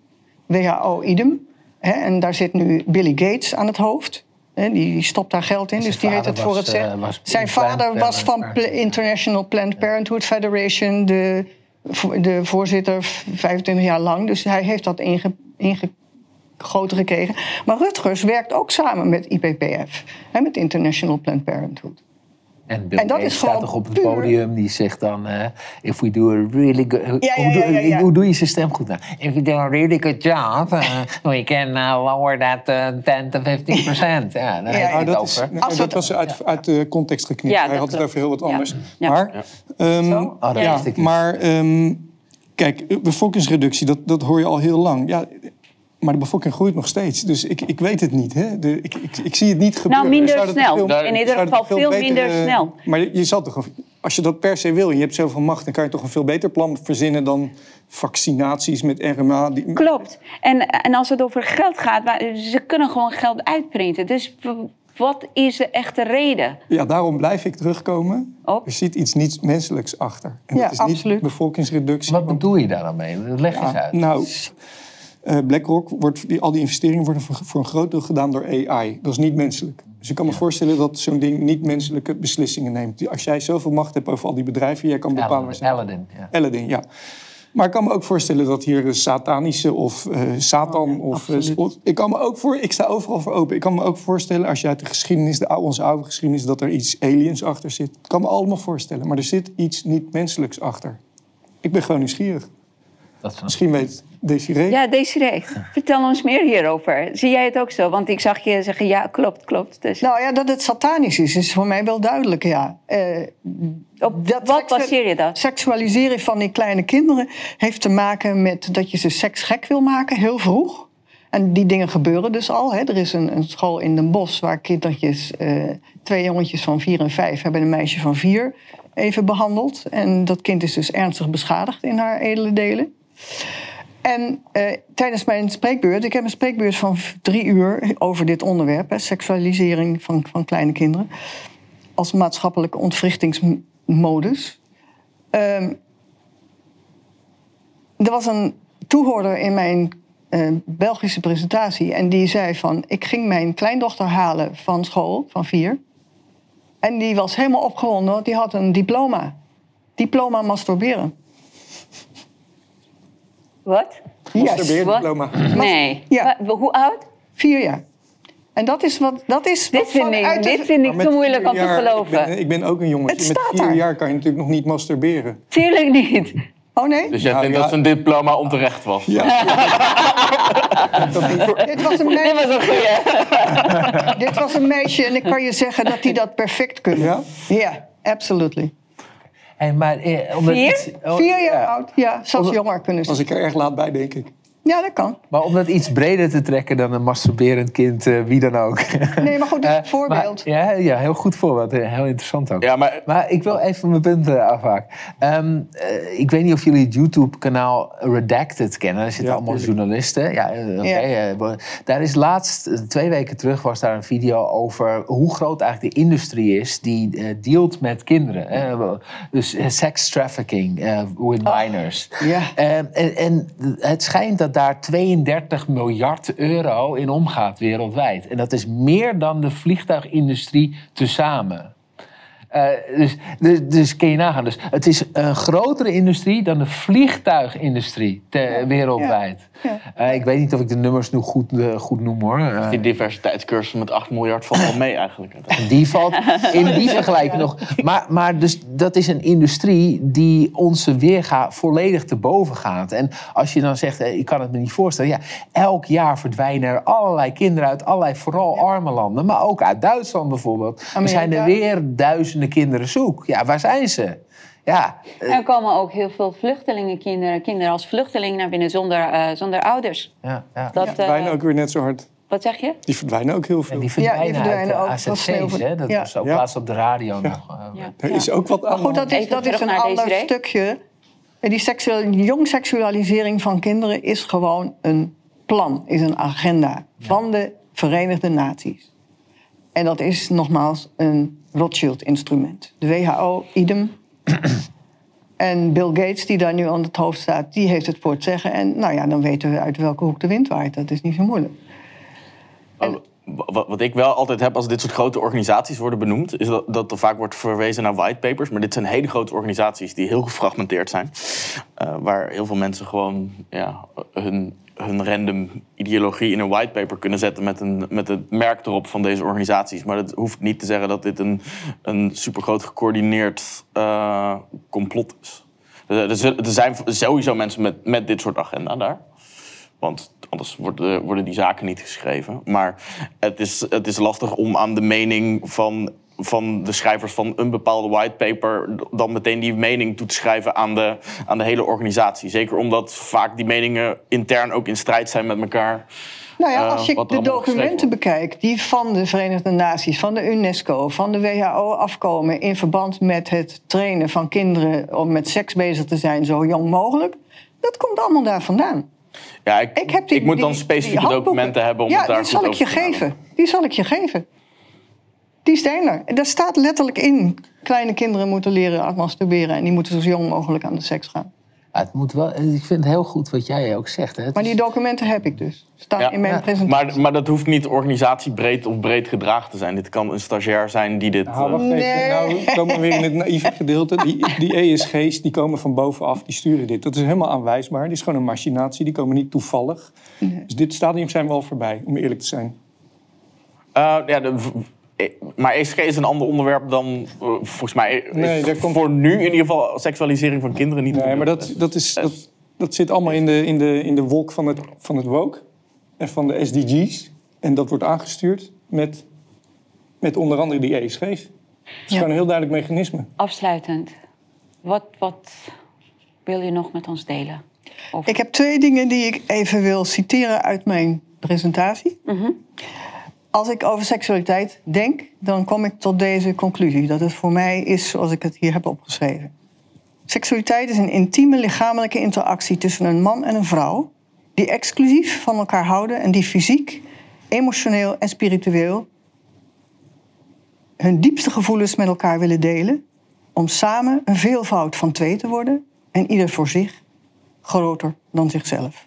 WHO idem. Hè, en daar zit nu Billy Gates aan het hoofd. Hè, die, die stopt daar geld in, Zijn dus die heeft vader het voor was, het zeggen. eh, Zijn vader was van International Planned Parenthood Federation, de, de voorzitter, 25 jaar lang. Dus hij heeft dat inge, ingegoten gekregen. Maar Rutgers werkt ook samen met IPPF, hè, met International Planned Parenthood. En Bill En dat Gates is staat toch op het puur- podium, die zegt dan... eh, if we do a really good... Ja, ja, hoe, doe, ja, ja, ja. hoe doe je zijn stem goed nou? If we do a really good job, uh, we can uh, lower that uh, 10 to 15 percent. Ja, daar Ja, het dat, is, over. nee, Als dat het- was uit, uit de context geknipt. Ja, Hij had het over heel wat anders. Ja. Maar, ehm? Oh, niet. maar ehm, kijk, bevolkingsreductie, dat, dat hoor je al heel lang. Ja, maar de bevolking groeit nog steeds. Dus ik, ik weet het niet. Hè? De, ik, ik, ik zie het niet gebeuren. Nou, minder snel. veel- In ieder geval veel minder eh, snel. Maar je zal toch, als je dat per se wil en je hebt zoveel macht... dan kan je toch een veel beter plan verzinnen dan vaccinaties met RMA. Die, Klopt. En, en als het over geld gaat, ze kunnen gewoon geld uitprinten. Dus wat is de echte reden? Ja, daarom blijf ik terugkomen. Op? Er zit iets niet menselijks achter. En Ja, dat is absoluut. niet bevolkingsreductie. Wat bedoel je daar dan mee? Leg eens uit. Nou, eh, BlackRock, wordt, die, al die investeringen worden voor, voor een groot deel gedaan door AI. Dat is niet menselijk. Dus ik kan me voorstellen dat zo'n ding niet menselijke beslissingen neemt. Als jij zoveel macht hebt over al die bedrijven, jij kan bepalen ze Aladdin, ja. Aladdin, ja. Maar ik kan me ook voorstellen dat hier een satanische of eh, Satan of, eh, Ik kan me ook voor. Ik sta overal voor open. Ik kan me ook voorstellen als je uit de geschiedenis, de oude, onze oude geschiedenis, dat er iets aliens achter zit. Ik kan me allemaal voorstellen. Maar er zit iets niet menselijks achter. Ik ben gewoon nieuwsgierig. Dat Misschien weet Desiree. Ja, Desiree, vertel ons meer hierover. Zie jij het ook zo? Want ik zag je zeggen, ja, klopt, klopt. Dus Nou ja, dat het satanisch is, is voor mij wel duidelijk, ja. Eh, op dat wat baseer je dat? Seksualiseren van die kleine kinderen heeft te maken met dat je ze seksgek wil maken, heel vroeg. En die dingen gebeuren dus al. Hè. Er is een, een school in Den Bosch waar kindertjes, eh, twee jongetjes van vier en vijf, hebben een meisje van vier even behandeld. En dat kind is dus ernstig beschadigd in haar edele delen. En eh, tijdens mijn spreekbeurt, ik heb een spreekbeurt van drie uur over dit onderwerp, hè, seksualisering van, van kleine kinderen, als maatschappelijke ontwrichtingsmodus. Ehm, er was een toehoorder in mijn eh, Belgische presentatie en die zei van, ik ging mijn kleindochter halen van school, van vier. En die was helemaal opgewonden, want die had een diploma. Diploma masturberen. Wat? Masturbeerdiploma. Nee. Ja. Hoe oud? Vier jaar. En dat is wat. Dat is Dit wat vind ik, de- dit vind ik met te moeilijk vier om te geloven. Ik ben, ik ben ook een jongetje. Het Met staat vier daar. jaar kan je natuurlijk nog niet masturberen. Tuurlijk niet. Oh nee? Dus jij Nou, vindt ja. dat zijn diploma onterecht was? Ja. Dit was, een Dit meisje, was een goeie. dit was een meisje en ik kan je zeggen dat die dat perfect kunnen. Ja? Ja, absolutely. Hey, maar, eh, omdat Vier? iets- oh, Vier jaar ja. oud. Ja, zelfs jonger kunnen Was ze. ik er erg laat bij, denk ik. Ja, dat kan. Maar om dat iets breder te trekken dan een masturberend kind, eh, wie dan ook. Nee, maar goed, dit is Eh, een voorbeeld. maar- ja, ja, heel goed voorbeeld. eh, Heel interessant ook. Ja, maar Maar ik wil even mijn punt eh, afhaken. Ehm, eh, ik weet niet of jullie het YouTube-kanaal Redacted kennen. Daar zitten Ja, allemaal tuurlijk. journalisten. Ja, eh, eh, daar is laatst, eh, twee weken terug, was daar een video over hoe groot eigenlijk de industrie is die eh, dealt met kinderen. hè. dus eh, sex trafficking eh, with minors. Ja. Eh, en, en het schijnt dat daar 32 miljard euro in omgaat wereldwijd. En dat is meer dan de vliegtuigindustrie tezamen. Eh, dus, dus, dus kun je nagaan. Dus het is een grotere industrie dan de vliegtuigindustrie te- wereldwijd. Ja. Eh, ik weet niet of ik de nummers nu goed, eh, goed noem hoor. Eh, die diversiteitscursus met 8 miljard valt wel mee eigenlijk. die valt in die vergelijking nog. Maar, maar dus dat is een industrie die onze weerga volledig te boven gaat. En als je dan zegt, ik kan het me niet voorstellen. Ja, elk jaar verdwijnen er allerlei kinderen uit allerlei, vooral arme landen. Maar ook uit Duitsland bijvoorbeeld. Er zijn er weer duizenden kinderen zoek. Ja, waar zijn ze? Ja, Er komen ook heel veel vluchtelingenkinderen, kinderen als vluchteling naar binnen zonder, eh, zonder ouders. ja, ja. Dat, Die verdwijnen eh, ook weer net zo hard. Wat zeg je? Die verdwijnen ook heel Ja, veel. die verdwijnen, Ja, die verdwijnen uit ook. de is AZC's. veel. Hè? Dat Ja. was ook Ja. laatst op de radio nog. eh, Ja. Er is ook wat Maar aan. goed, dat is, dat is een ander stukje. En Die seksueel, jongseksualisering van kinderen is gewoon een plan, is een agenda van de Verenigde Naties. En dat is nogmaals een Rothschild-instrument. De WHO, idem. en Bill Gates, die daar nu aan het hoofd staat, die heeft het voor het zeggen. En nou ja, dan weten we uit welke hoek de wind waait. Dat is niet zo moeilijk. Wat, wat ik wel altijd heb als dit soort grote organisaties worden benoemd, is dat, dat er vaak wordt verwezen naar whitepapers. Maar dit zijn hele grote organisaties die heel gefragmenteerd zijn. eh, waar heel veel mensen gewoon ja, hun hun random ideologie in een whitepaper kunnen zetten met, een, met het merk erop van deze organisaties. Maar dat hoeft niet te zeggen dat dit een, een supergroot gecoördineerd eh, complot is. Er, er zijn sowieso mensen met, met dit soort agenda daar. Want anders worden, worden die zaken niet geschreven. Maar het is, het is lastig om aan de mening van, van de schrijvers van een bepaalde whitepaper... dan meteen die mening toe te schrijven aan de, aan de hele organisatie. Zeker omdat vaak die meningen intern ook in strijd zijn met elkaar. Nou ja, eh, als je de documenten bekijkt die van de Verenigde Naties, van de UNESCO, van de WHO afkomen in verband met het trainen van kinderen om met seks bezig te zijn zo jong mogelijk, dat komt allemaal daar vandaan. Ja, ik, Ik, heb die, ik moet dan die- specifieke die documenten hebben om ja, het daar die goed zal ik je te geven. Die zal ik je geven. Die zijn er. Daar staat letterlijk in. Kleine kinderen moeten leren masturberen en die moeten zo jong mogelijk aan de seks gaan. Ja, het moet wel, ik vind het heel goed wat jij ook zegt. Hè. Het Maar die documenten heb ik dus. Staan Ja. in mijn Ja. presentatie. Maar, maar dat hoeft niet organisatiebreed of breed gedragen te zijn. Dit kan een stagiair zijn die dit... Nou, eh, wacht even. Nee. Nou, we komen weer in het naïeve gedeelte. Die, die ESG's die komen van bovenaf, die sturen dit. Dat is helemaal aanwijsbaar. Dit is gewoon een machinatie, die komen niet toevallig. Dus dit stadium zijn we al voorbij, om eerlijk te zijn. Eh, ja, de, maar ESG is een ander onderwerp dan, eh, volgens mij, is Nee, daar komt- voor nu in ieder geval seksualisering van kinderen niet. Nee, maar dat, dat, is, dat, dat zit allemaal in de, in de, in de wolk van het, van het woke en van de SDG's. En dat wordt aangestuurd met, met onder andere die ESG's. Het is Ja. gewoon een heel duidelijk mechanisme. Afsluitend, wat, wat wil je nog met ons delen? Ik heb twee dingen die ik even wil citeren uit mijn presentatie. Als ik over seksualiteit denk, dan kom ik tot deze conclusie. Dat het voor mij is zoals ik het hier heb opgeschreven. Seksualiteit is een intieme lichamelijke interactie tussen een man en een vrouw... die exclusief van elkaar houden en die fysiek, emotioneel en spiritueel... hun diepste gevoelens met elkaar willen delen... om samen een veelvoud van twee te worden... en ieder voor zich groter dan zichzelf.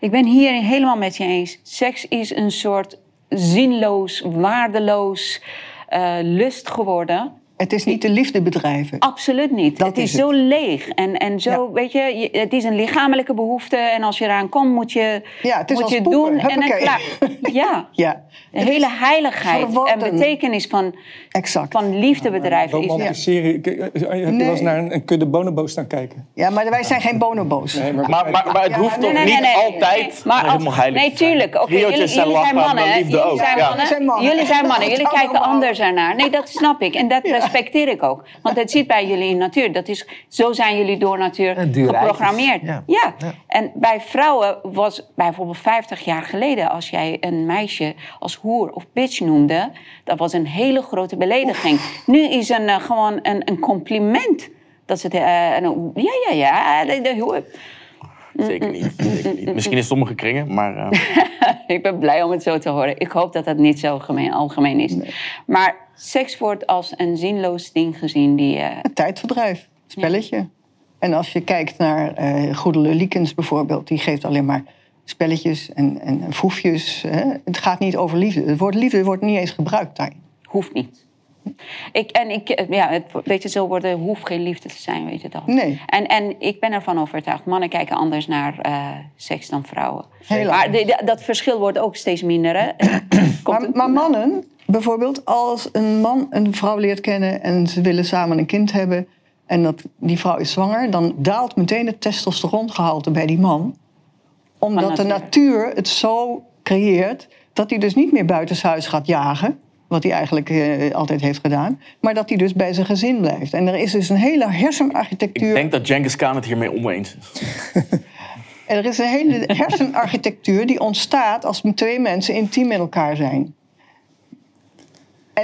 Ik ben hier helemaal met je eens. Seks is een soort zinloos, waardeloos eh, lust geworden. Het is niet de liefde bedrijven. Absoluut niet. Dat het is, is het. zo leeg. En, en zo, Ja. weet je, het is een lichamelijke behoefte. En als je eraan komt, moet je, Ja, het is moet als je poepen. doen. En dan klaar. Ja. Ja, De hele heiligheid en betekenis van, exact. van liefdebedrijf is... Romantiseren. Ik- eh, Heb je wel eens naar een, een kudde bonobo's staan kijken? Ja, maar wij zijn geen bonobo's. Nee, Maar, maar, maar het Ja, hoeft toch nee, nee, niet nee, nee. altijd Maar als- helemaal heilig Nee, te zijn? tuurlijk. Oké, jullie, zijn jullie zijn lachbaar, mannen. Jullie zijn Ja. mannen. Jullie zijn mannen. Jullie kijken anders ernaar. Nee, dat snap ik. En dat respecteer ik ook. Want dat zit bij jullie in natuur. Dat is, zo zijn jullie door natuur geprogrammeerd. Ja. Ja. En bij vrouwen was bijvoorbeeld 50 jaar geleden... als jij een meisje als hoer of bitch noemde... dat was een hele grote belediging. Nu is een, eh, gewoon een, een compliment... Dat ze, het, een- ja, ja, ja. de- de hoer. Zeker niet. Zeker niet. Misschien in sommige kringen, maar... eh, Ik ben blij om het zo te horen. Ik hoop dat dat niet zo gemeen, algemeen is. Maar seks wordt als een zinloos ding gezien die... Een tijdverdrijf, spelletje. En als je kijkt naar eh Goedele Liekens bijvoorbeeld... die geeft alleen maar spelletjes en, en foefjes. Hè. Het gaat niet over liefde. Het woord liefde wordt niet eens gebruikt daarin. hoeft niet. Ik, en ik, eh, ja, het, weet je, zo worden hoeft geen liefde te zijn, weet je dat. Nee. En, en ik ben ervan overtuigd, mannen kijken anders naar seks dan vrouwen. Heel maar de- de- dat verschil wordt ook steeds minder, hè. Maar mannen, bijvoorbeeld, als een man een vrouw leert kennen en ze willen samen een kind hebben en dat, die vrouw is zwanger, dan daalt meteen het testosterongehalte bij die man. Omdat de natuur. het zo creëert dat hij dus niet meer buitenshuis gaat jagen, wat hij eigenlijk eh, altijd heeft gedaan, maar dat hij dus bij zijn gezin blijft. En er is dus een hele ik hersenarchitectuur. denk dat Genghis Khan het hiermee oneens is. Er is een hele hersenarchitectuur die ontstaat als twee mensen intiem met elkaar zijn.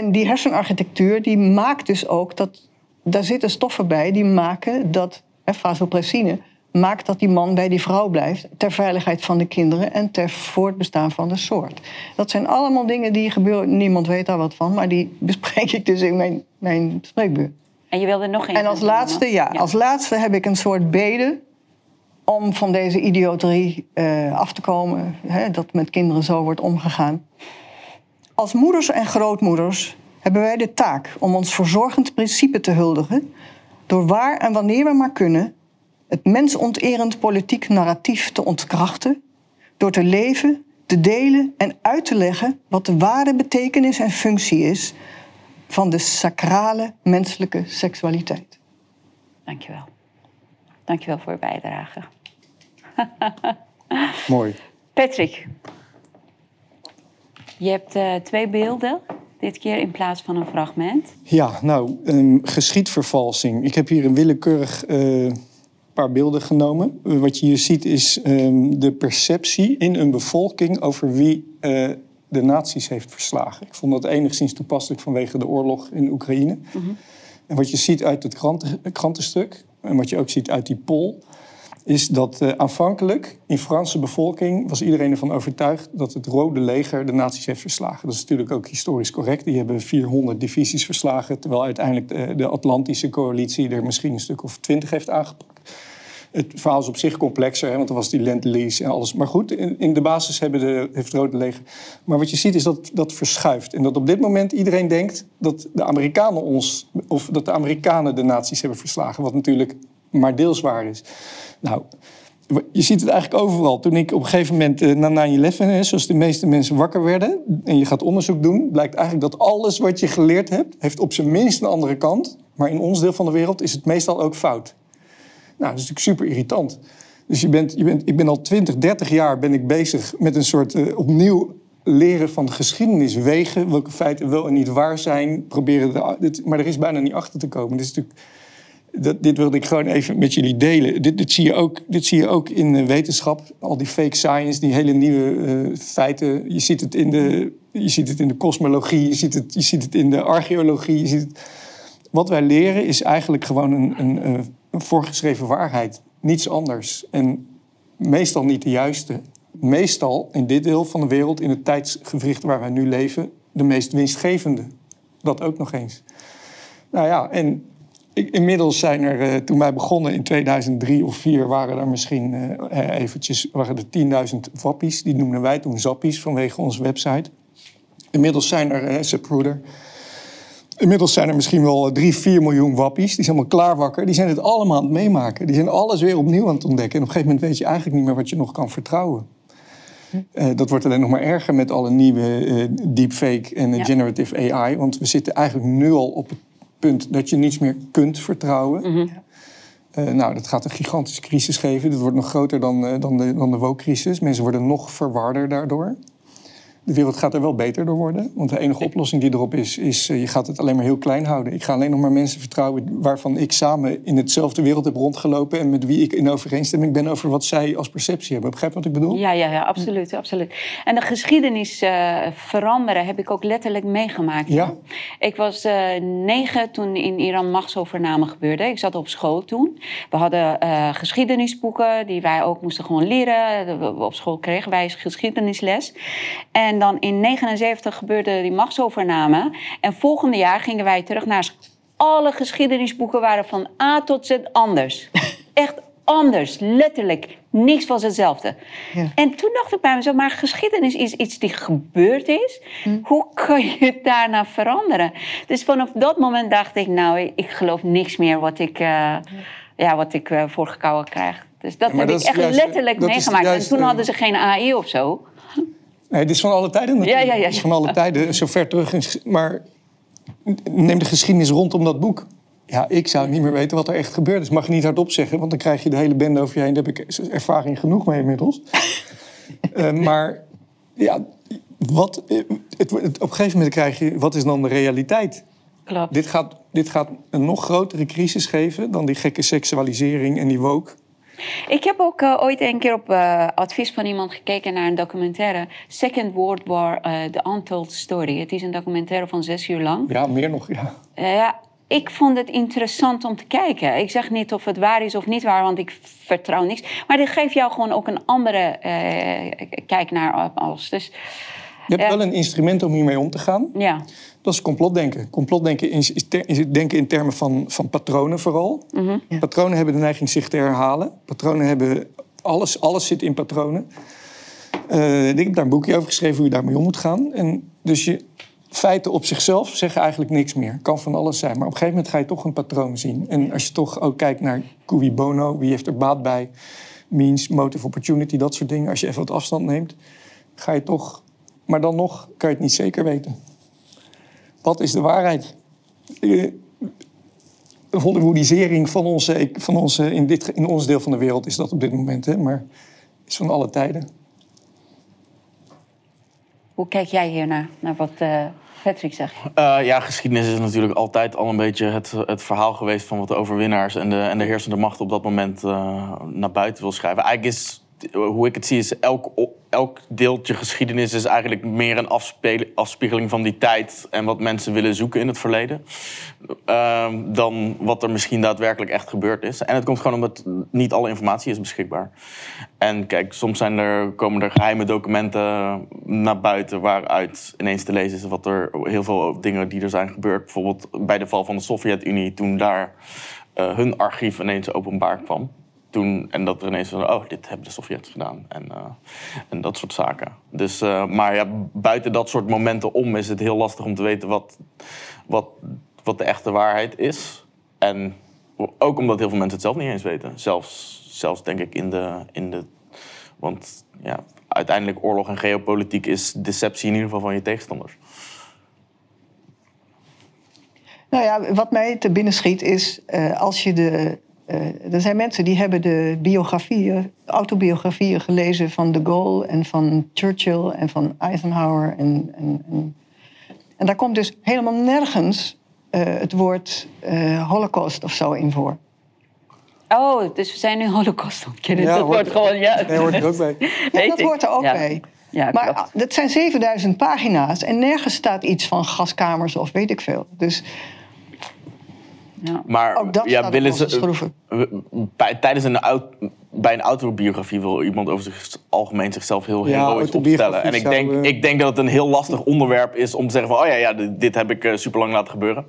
En die hersenarchitectuur die maakt dus ook dat. Daar zitten stoffen bij die maken dat. Vasopressine maakt dat die man bij die vrouw blijft. ter veiligheid van de kinderen en ter voortbestaan van de soort. Dat zijn allemaal dingen die gebeuren. Niemand weet daar wat van, maar die bespreek ik dus in mijn, mijn spreekbeurt. En je wilde nog één. En als laatste, ja, als laatste heb ik een soort bede om van deze idioterie eh, af te komen. Hè, dat met kinderen zo wordt omgegaan. Als moeders en grootmoeders hebben wij de taak om ons verzorgend principe te huldigen. door waar en wanneer we maar kunnen het mensonterend politiek narratief te ontkrachten door te leven, te delen en uit te leggen wat de ware betekenis en functie is van de sacrale menselijke seksualiteit. Dankjewel. Dankjewel voor je bijdrage. Mooi. Patrick, je hebt eh, twee beelden, dit keer in plaats van een fragment. Ja, nou, um, geschiedvervalsing. Ik heb hier een willekeurig uh, paar beelden genomen. Uh, wat je hier ziet is um, de perceptie in een bevolking over wie de nazi's heeft verslagen. Ik vond dat enigszins toepasselijk vanwege de oorlog in Oekraïne. Mm -hmm. En wat je ziet uit het kranten, krantenstuk, en wat je ook ziet uit die poll, is dat uh, aanvankelijk in Franse bevolking was iedereen ervan overtuigd dat het Rode Leger de nazi's heeft verslagen. Dat is natuurlijk ook historisch correct. Die hebben 400 divisies verslagen, terwijl uiteindelijk de, de Atlantische coalitie er misschien een stuk of 20 heeft aangepakt. Het verhaal is op zich complexer, hè, want er was die Lend-Lease en alles. Maar goed, in, in de basis hebben de, heeft het Rode Leger... Maar wat je ziet is dat dat verschuift. En dat op dit moment iedereen denkt dat de Amerikanen ons... of dat de Amerikanen de nazi's hebben verslagen. Wat natuurlijk maar deels waar is. Nou, je ziet het eigenlijk overal. Toen ik op een gegeven moment uh, na 9-11, zoals de meeste mensen wakker werden... en je gaat onderzoek doen, blijkt eigenlijk dat alles wat je geleerd hebt... heeft op zijn minst een andere kant. Maar in ons deel van de wereld is het meestal ook fout. Nou, dat is natuurlijk super irritant. Dus je bent, je bent, ik ben al 20, 30 jaar ben ik bezig met een soort uh, opnieuw leren van geschiedeniswegen. Welke feiten wel en niet waar zijn. Proberen maar er is bijna niet achter te komen. Is natuurlijk, dit wilde ik gewoon even met jullie delen. Dit, dit, zie, je ook, dit zie je ook in wetenschap. Al die fake science, die hele nieuwe uh, feiten. Je ziet het in de, je ziet het in de kosmologie, je ziet het, je ziet het in de archeologie. Je ziet. Wat wij leren is eigenlijk gewoon een, een, een voorgeschreven waarheid. Niets anders. En meestal niet de juiste. Meestal in dit deel van de wereld, in het tijdsgevricht waar wij nu leven, de meest winstgevende. Dat ook nog eens. Nou ja, en inmiddels zijn er, uh, toen wij begonnen in 2003 of 2004, waren er misschien uh, eventjes, waren er 10.000 wappies. Die noemden wij toen zappies vanwege onze website. Inmiddels zijn er, Zapruder, Inmiddels zijn er misschien wel 3, 4 miljoen wappies. Die zijn allemaal klaarwakker. Die zijn het allemaal aan het meemaken. Die zijn alles weer opnieuw aan het ontdekken. En op een gegeven moment weet je eigenlijk niet meer wat je nog kan vertrouwen. Uh, dat wordt alleen nog maar erger met alle nieuwe uh, deepfake en uh, generative AI. Want we zitten eigenlijk nu al op het punt dat je niets meer kunt vertrouwen. Mm -hmm. nou, dat gaat een gigantische crisis geven. Dat wordt nog groter dan, dan de, dan de woke-crisis. Mensen worden nog verwarder daardoor de wereld gaat er wel beter door worden. Want de enige oplossing die erop is, is uh, je gaat het alleen maar heel klein houden. Ik ga alleen nog maar mensen vertrouwen waarvan ik samen in hetzelfde wereld heb rondgelopen en met wie ik in overeenstemming ben over wat zij als perceptie hebben. Begrijp wat ik bedoel? Ja, ja, ja absoluut, absoluut. En de geschiedenis uh, veranderen heb ik ook letterlijk meegemaakt. Ja. Ik was uh, negen toen in Iran machtsovername gebeurde. Ik zat op school toen. We hadden geschiedenisboeken die wij ook moesten gewoon leren. Op school kregen wij geschiedenisles. En en dan in 79 gebeurde die machtsovername. En volgende jaar gingen wij terug naar alle geschiedenisboeken waren van A tot Z anders. Echt anders, letterlijk. Niks was hetzelfde. Ja. En toen dacht ik bij mezelf, maar geschiedenis is iets die gebeurd is. Hm. Hoe kan je het daarna veranderen? Dus vanaf dat moment dacht ik, nou, ik geloof niks meer wat ik, uh, ja, wat ik uh, voorgekouwen krijg. Dus dat ja, heb dat ik echt juist, letterlijk meegemaakt. Juist, en toen hadden ze geen AI of zo. Nee, dit is van alle tijden natuurlijk. Ja, ja, ja. Het is van alle tijden, zo ver terug. Maar neem de geschiedenis rondom dat boek. Ja, ik zou niet meer weten wat er echt gebeurd is. Mag je niet hardop zeggen, want dan krijg je de hele bende over je heen. Daar heb ik ervaring genoeg mee inmiddels. uh, maar ja, wat, het, het, op een gegeven moment krijg je... Wat is dan de realiteit? Klopt. Dit gaat, dit gaat een nog grotere crisis geven dan die gekke seksualisering en die woke. Ik heb ook uh, ooit een keer op uh, advies van iemand gekeken naar een documentaire. Second World War, uh, The Untold Story. Het is een documentaire van zes uur lang. Ja, meer nog, ja. ja, ik vond het interessant om te kijken. Ik zeg niet of het waar is of niet waar, want ik vertrouw niks. Maar dit geeft jou gewoon ook een andere kijk naar alles. Dus, je hebt wel een instrument om hiermee om te gaan. Ja. Dat is complotdenken. Complotdenken is, is, ter, is denken in termen van, van patronen vooral. Mm -hmm. ja. Patronen hebben de neiging zich te herhalen. Patronen hebben... Alles, alles zit in patronen. Uh, ik heb daar een boekje over geschreven hoe je daarmee om moet gaan. En dus je, feiten op zichzelf zeggen eigenlijk niks meer. Kan van alles zijn. Maar op een gegeven moment ga je toch een patroon zien. En als je toch ook kijkt naar cui bono, wie heeft er baat bij, means, motive, opportunity, dat soort dingen. Als je even wat afstand neemt, ga je toch. Maar dan nog kan je het niet zeker weten. Wat is de waarheid? Eh, De Hollywoodisering van onze, van onze in, dit, in ons deel van de wereld is dat op dit moment, hè, maar is van alle tijden. Hoe kijk jij hiernaar, naar wat eh, Patrick zegt? Eh, ja, geschiedenis is natuurlijk altijd al een beetje het, het verhaal geweest van wat de overwinnaars en de, en de heersende macht op dat moment eh, naar buiten wil schrijven. Eigenlijk is, hoe ik het zie, is elk, elk deeltje geschiedenis is eigenlijk meer een afspiegeling van die tijd en wat mensen willen zoeken in het verleden. ehm, dan wat er misschien daadwerkelijk echt gebeurd is. En het komt gewoon omdat niet alle informatie is beschikbaar. En kijk, soms zijn er, komen er geheime documenten naar buiten waaruit ineens te lezen is wat er heel veel dingen die er zijn gebeurd. Bijvoorbeeld bij de val van de Sovjet-Unie, toen daar eh, hun archief ineens openbaar kwam. En dat er ineens van, oh, dit hebben de Sovjets gedaan. En, eh, en dat soort zaken. Dus, eh, maar ja, buiten dat soort momenten om is het heel lastig om te weten wat, wat, wat de echte waarheid is. En ook omdat heel veel mensen het zelf niet eens weten. Zelfs, zelfs denk ik in de, in de. Want ja, uiteindelijk oorlog en geopolitiek is deceptie in ieder geval van je tegenstanders. Nou ja, wat mij te binnen schiet is eh, als je de. Eh, er zijn mensen die hebben de biografieën, autobiografieën gelezen van de Gaulle en van Churchill en van Eisenhower. En, en, en, en daar komt dus helemaal nergens eh, het woord eh, Holocaust of zo in voor. Oh, dus we zijn nu holocaust aan het kennen. Ja, dat hoort- wordt gewoon, ja. Nee, hoort er ook bij. Ja, dat ik. hoort er ook Ja. bij. Ja, Maar klopt. ah, dat zijn 7000 pagina's en nergens staat iets van gaskamers of weet ik veel. Dus Ja. Maar ook dat ja, staat willen ze, schroeven. bij, tijdens een, bij een autobiografie wil iemand over zich algemeen zichzelf heel Ja, heroïs autobiografie opstellen. En ik denk, eh, ik denk dat het een heel lastig onderwerp is om te zeggen van... oh ja, ja dit, dit heb ik super lang laten gebeuren.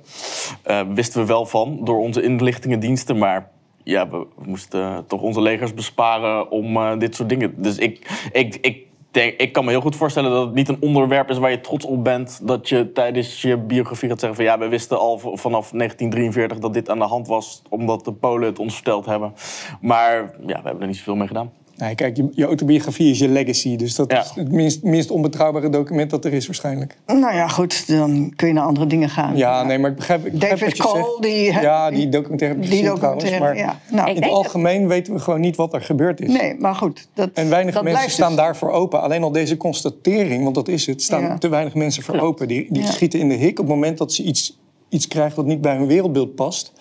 Eh, wisten we wel van door onze inlichtingendiensten, maar... Ja, we, moesten eh, toch onze legers besparen om eh, dit soort dingen. Dus ik, ik, ik, ik kan me heel goed voorstellen dat het niet een onderwerp is waar je trots op bent. Dat je tijdens je biografie gaat zeggen van ja, we wisten al vanaf 1943 dat dit aan de hand was. Omdat de Polen het ons verteld hebben. Maar ja, we hebben er niet zoveel mee gedaan. Nee, kijk, je, je autobiografie is je legacy. Dus dat Ja. is het minst, minst onbetrouwbare document dat er is waarschijnlijk. Nou ja, goed, dan kun je naar andere dingen gaan. Ja, nee, maar ik begrijp, ik begrijp David wat je Cole, zegt. die- Ja, die documentaire heb ik Die gezien trouwens. Maar ja. Nou, in het dat- algemeen weten we gewoon niet wat er gebeurd is. nee, maar goed. Dat, En weinig dat mensen staan dus- daarvoor open. Alleen al deze constatering, want dat is het, staan Ja. te weinig mensen voor open. Die, die Ja. schieten in de hik op het moment dat ze iets, iets krijgen wat niet bij hun wereldbeeld past.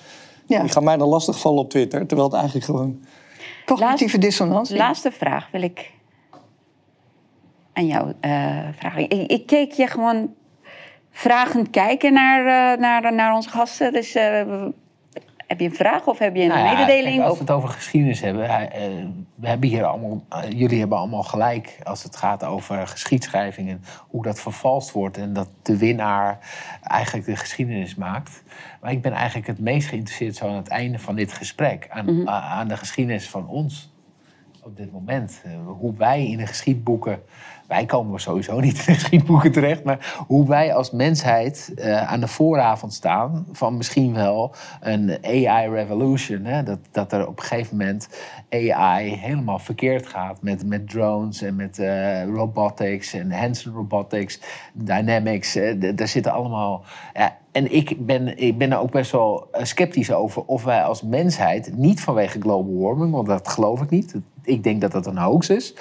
Ja, Die gaan mij dan lastig vallen op Twitter, terwijl het eigenlijk gewoon... cognitieve dissonantie. Laatste vraag wil ik aan jou eh, vragen. Ik, ik keek je gewoon vragend kijken naar, eh, naar, naar onze gasten. Dus eh, heb je een vraag of heb je een Nou ja, mededeling? kijk, als we het over geschiedenis hebben, eh, we hebben hier allemaal, eh, jullie hebben allemaal gelijk als het gaat over geschiedschrijving en hoe dat vervalst wordt en dat de winnaar eigenlijk de geschiedenis maakt. Maar ik ben eigenlijk het meest geïnteresseerd zo aan het einde van dit gesprek aan, a- aan de geschiedenis van ons op dit moment. Eh, hoe wij in de geschiedboeken, wij komen sowieso niet in geschiedboeken terecht, maar hoe wij als mensheid eh, aan de vooravond staan van misschien wel een AI-revolution. Hè? Dat, dat er op een gegeven moment AI helemaal verkeerd gaat met, met drones en met eh, robotics en Hanson Robotics, Dynamics. d- daar zitten allemaal. En ik ben, ik ben er ook best wel eh, sceptisch over of wij als mensheid, niet vanwege global warming, want dat geloof ik niet. Ik denk dat dat een hoax is.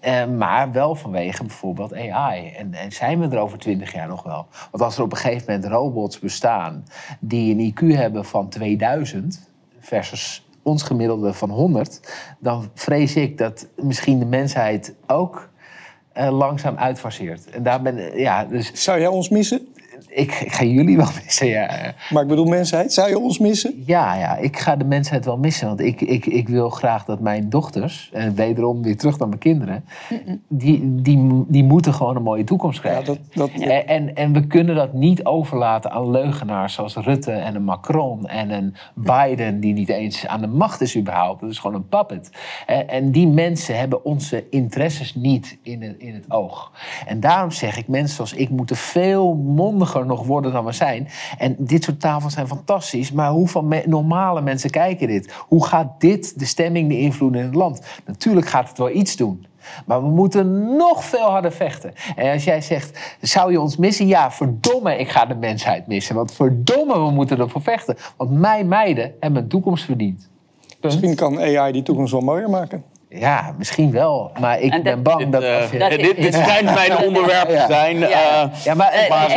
eh, maar wel vanwege bijvoorbeeld AI. En, en zijn we er over twintig jaar nog wel? Want als er op een gegeven moment robots bestaan die een IQ hebben van 2000 versus ons gemiddelde van 100, dan vrees ik dat misschien de mensheid ook eh, langzaam uitfaseert. En daar ben ja, dus Zou jij ons missen? Ik, ik ga jullie wel missen. Ja. Maar ik bedoel mensheid, zou je ons missen? Ja, ja, ik ga de mensheid wel missen. Want ik, ik, ik wil graag dat mijn dochters, en wederom weer terug naar mijn kinderen, die, die, die moeten gewoon een mooie toekomst Ja, krijgen. dat, dat, En, en, en we kunnen dat niet overlaten aan leugenaars zoals Rutte en een Macron en een Biden die niet eens aan de macht is überhaupt. Dat is gewoon een puppet. En, en die mensen hebben onze interesses niet in het, in het oog. En daarom zeg ik, mensen zoals ik moeten veel mondiger nog worden dan we zijn. En dit soort tafels zijn fantastisch. Maar hoeveel me- normale mensen kijken dit? Hoe gaat dit de stemming beïnvloeden in het land? Natuurlijk gaat het wel iets doen. Maar we moeten nog veel harder vechten. En als jij zegt, zou je ons missen? Ja, verdomme, ik ga de mensheid missen. Want verdomme, we moeten ervoor vechten. Want mijn meiden hebben een toekomst verdiend. Misschien kan AI die toekomst wel mooier maken. Ja, misschien wel. Maar ik dat- ben bang Dit, dat eh, als je... Dat- dit, dit schijnt mijn onderwerp te zijn. Ja. eh, Ja, maar, eh, Maar,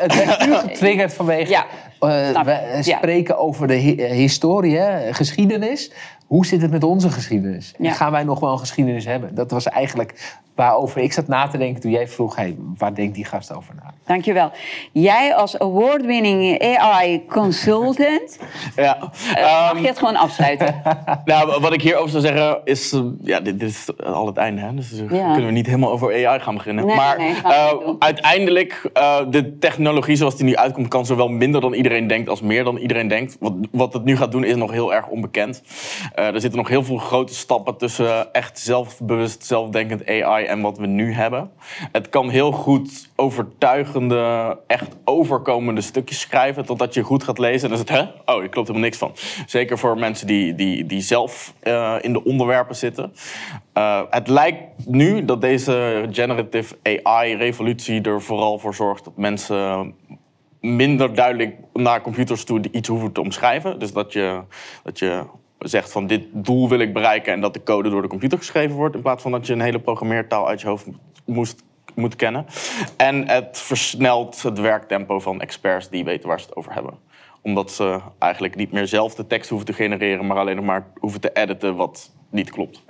het werd nu getriggerd vanwege... Eh, we spreken over de hi- historie, hè, geschiedenis. Hoe zit het met onze geschiedenis? Ja. Gaan wij nog wel een geschiedenis hebben? Dat was eigenlijk waarover ik zat na te denken toen jij vroeg... Hey, waar denkt die gast over na? Dankjewel. Jij als award-winning AI consultant, ja. eh, Ehm, mag je het gewoon afsluiten? Nou, wat ik hierover zou zeggen is... eh, ja, dit, dit is al het einde, hè? Dus eh, Ja. kunnen we niet helemaal over AI gaan beginnen. Nee, maar nee, eh, uiteindelijk, eh, de technologie zoals die nu uitkomt... kan zowel minder dan iedereen denkt als meer dan iedereen denkt. Wat, wat het nu gaat doen is nog heel erg onbekend. Eh, er zitten nog heel veel grote stappen tussen echt zelfbewust, zelfdenkend AI... en wat we nu hebben. Het kan heel goed overtuigende, echt overkomende stukjes schrijven... totdat je goed gaat lezen en dan is het, hè? Oh, hier klopt helemaal niks van. Zeker voor mensen die, die, die zelf eh, in de onderwerpen zitten. Eh, het lijkt nu dat deze generative AI-revolutie er vooral voor zorgt... dat mensen minder duidelijk naar computers toe iets hoeven te omschrijven. Dus dat je, dat je zegt van dit doel wil ik bereiken... en dat de code door de computer geschreven wordt... in plaats van dat je een hele programmeertaal uit je hoofd moet kennen. En het versnelt het werktempo van experts die weten waar ze het over hebben omdat ze eigenlijk niet meer zelf de tekst hoeven te genereren... maar alleen nog maar hoeven te editen wat niet klopt.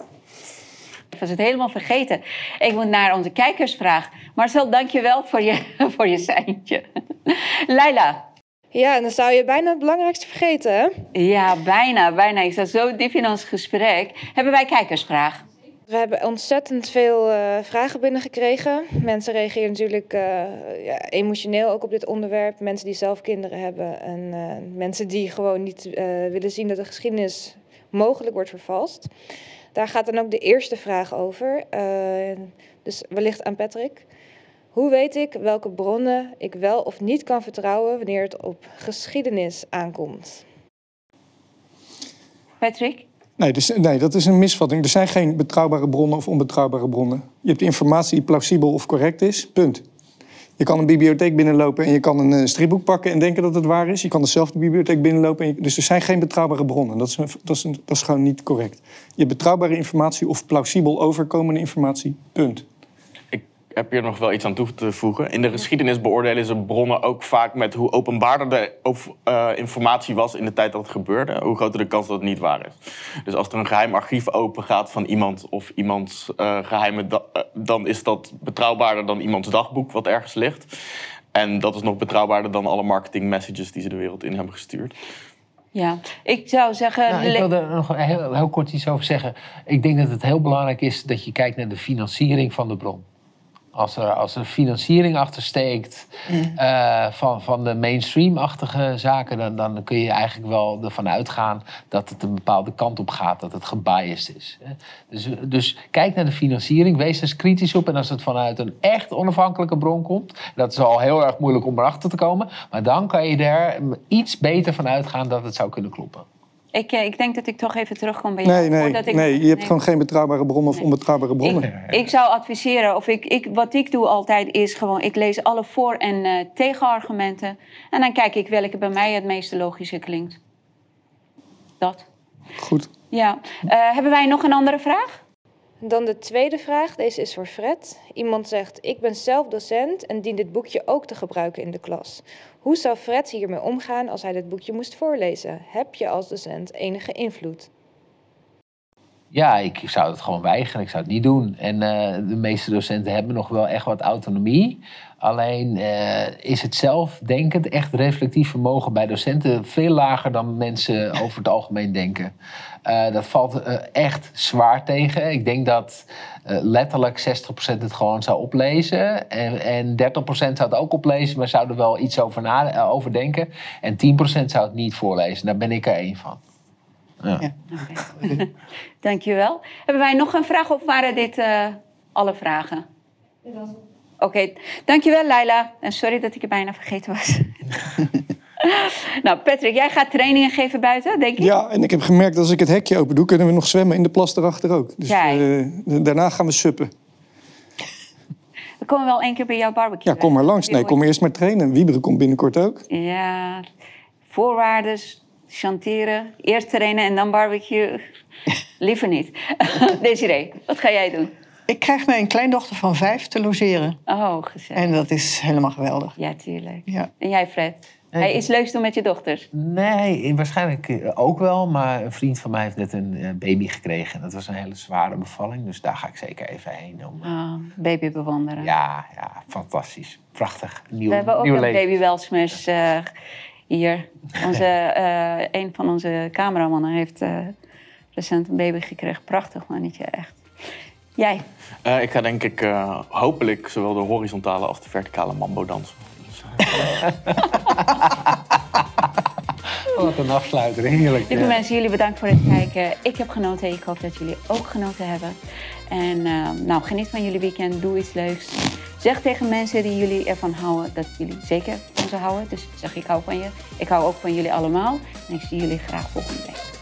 Ik was het helemaal vergeten. Ik moet naar onze kijkersvraag. Marcel, dank je wel voor je, voor je seintje. Leila. Ja, en dan zou je bijna het belangrijkste vergeten, hè? Ja, bijna, bijna. Ik zat zo diep in ons gesprek. Hebben wij kijkersvraag? We hebben ontzettend veel eh, vragen binnengekregen. Mensen reageren natuurlijk eh, ja, emotioneel ook op dit onderwerp. Mensen die zelf kinderen hebben en eh, mensen die gewoon niet willen zien dat de geschiedenis mogelijk wordt vervalst. Daar gaat dan ook de eerste vraag over. Dus wellicht aan Patrick. Hoe weet ik welke bronnen ik wel of niet kan vertrouwen wanneer het op geschiedenis aankomt? Patrick? Nee, dus, nee, dat is een misvatting. Er zijn geen betrouwbare bronnen of onbetrouwbare bronnen. Je hebt informatie die plausibel of correct is, punt. Je kan een bibliotheek binnenlopen en je kan een eh, stripboek pakken en denken dat het waar is. Je kan dezelfde bibliotheek binnenlopen. En je- dus er zijn geen betrouwbare bronnen. Dat is, een- dat, is een- dat is gewoon niet correct. Je hebt betrouwbare informatie of plausibel overkomende informatie, punt. Ik heb hier nog wel iets aan toe te voegen. In de geschiedenis beoordelen ze bronnen ook vaak met hoe openbaarder de eh, informatie was in de tijd dat het gebeurde, hoe groter de kans dat het niet waar is. Dus als er een geheim archief open gaat van iemand of iemands eh, geheime, da- eh, dan is dat betrouwbaarder dan iemands dagboek wat ergens ligt. En dat is nog betrouwbaarder dan alle marketing messages die ze de wereld in hebben gestuurd. Ja, ik zou zeggen... Nou, ik wil er nog heel, heel kort iets over zeggen. Ik denk dat het heel belangrijk is dat je kijkt naar de financiering van de bron. Als er, als er financiering achter steekt eh, van, van de mainstream-achtige zaken, dan, dan kun je eigenlijk wel ervan uitgaan dat het een bepaalde kant op gaat, dat het gebiased is. Dus, dus kijk naar de financiering, wees er eens kritisch op. En als het vanuit een echt onafhankelijke bron komt, dat is al heel erg moeilijk om erachter te komen, maar dan kan je er iets beter van uitgaan dat het zou kunnen kloppen. Ik, eh, ik denk dat ik toch even terugkom bij jou. Nee, nee, ik- nee je hebt nee. gewoon geen betrouwbare bronnen of onbetrouwbare bronnen. Ik, ik zou adviseren, of ik, ik, wat ik doe altijd is gewoon, ik lees alle voor- en eh, tegenargumenten. En dan kijk ik welke bij mij het meeste logische klinkt. Dat. Goed. Ja. Eh, hebben wij nog een andere vraag? Dan de tweede vraag, deze is voor Fred. Iemand zegt: Ik ben zelf docent en dien dit boekje ook te gebruiken in de klas. Hoe zou Fred hiermee omgaan als hij dit boekje moest voorlezen? Heb je als docent enige invloed? Ja, ik zou het gewoon weigeren. Ik zou het niet doen. En eh, de meeste docenten hebben nog wel echt wat autonomie. Alleen eh, is het zelfdenkend, echt reflectief vermogen bij docenten veel lager dan mensen over het algemeen denken. Eh, dat valt eh, echt zwaar tegen. Ik denk dat eh, letterlijk 60% het gewoon zou oplezen. En, en 30% zou het ook oplezen, maar zou er wel iets over, na, eh, over denken. En 10% zou het niet voorlezen. Daar ben ik er één van. Ja. Dankjewel. Hebben wij nog een vraag of waren dit eh, alle vragen? Oké, dankjewel Laila. En sorry dat ik je bijna vergeten was. nou, Patrick, jij gaat trainingen geven buiten, denk ik? Ja, en ik heb gemerkt dat als ik het hekje open doe, kunnen we nog zwemmen in de plas erachter ook. Dus eh, daarna gaan we suppen. We komen wel één keer bij jouw barbecue. Ja, kom maar langs. Nee, kom eerst maar trainen. Wieberen komt binnenkort ook. Ja, voorwaarden, chanteren, eerst trainen en dan barbecue. Liever niet. Desiree, wat ga jij doen? Ik krijg mijn kleindochter van vijf te logeren. Oh, gezellig. En dat is helemaal geweldig. Ja, tuurlijk. Ja. En jij, Fred? Hij iets leuks doen met je dochters? Nee, waarschijnlijk eh, ook wel. Maar een vriend van mij heeft net een eh, baby gekregen. En dat was een hele zware bevalling. Dus daar ga ik zeker even heen. Om, eh, Oh, baby bewonderen. ja, ja, fantastisch. Prachtig. Nieuw, We hebben ook nieuw een leven. baby Welsmers hier. Onze, eh, een van onze cameramannen heeft eh, recent een baby gekregen. Prachtig mannetje, echt. Jij? Eh, ik ga denk ik eh, hopelijk zowel de horizontale als de verticale mambo dansen. Wat een afsluiter, heerlijk. Lieve Ja. mensen, jullie bedankt voor het kijken. Ik heb genoten. Ik hoop dat jullie ook genoten hebben. En eh, nou, geniet van jullie weekend. Doe iets leuks. Zeg tegen mensen die jullie ervan houden dat jullie zeker van ze houden. Dus zeg ik hou van je. Ik hou ook van jullie allemaal. En ik zie jullie graag volgende week.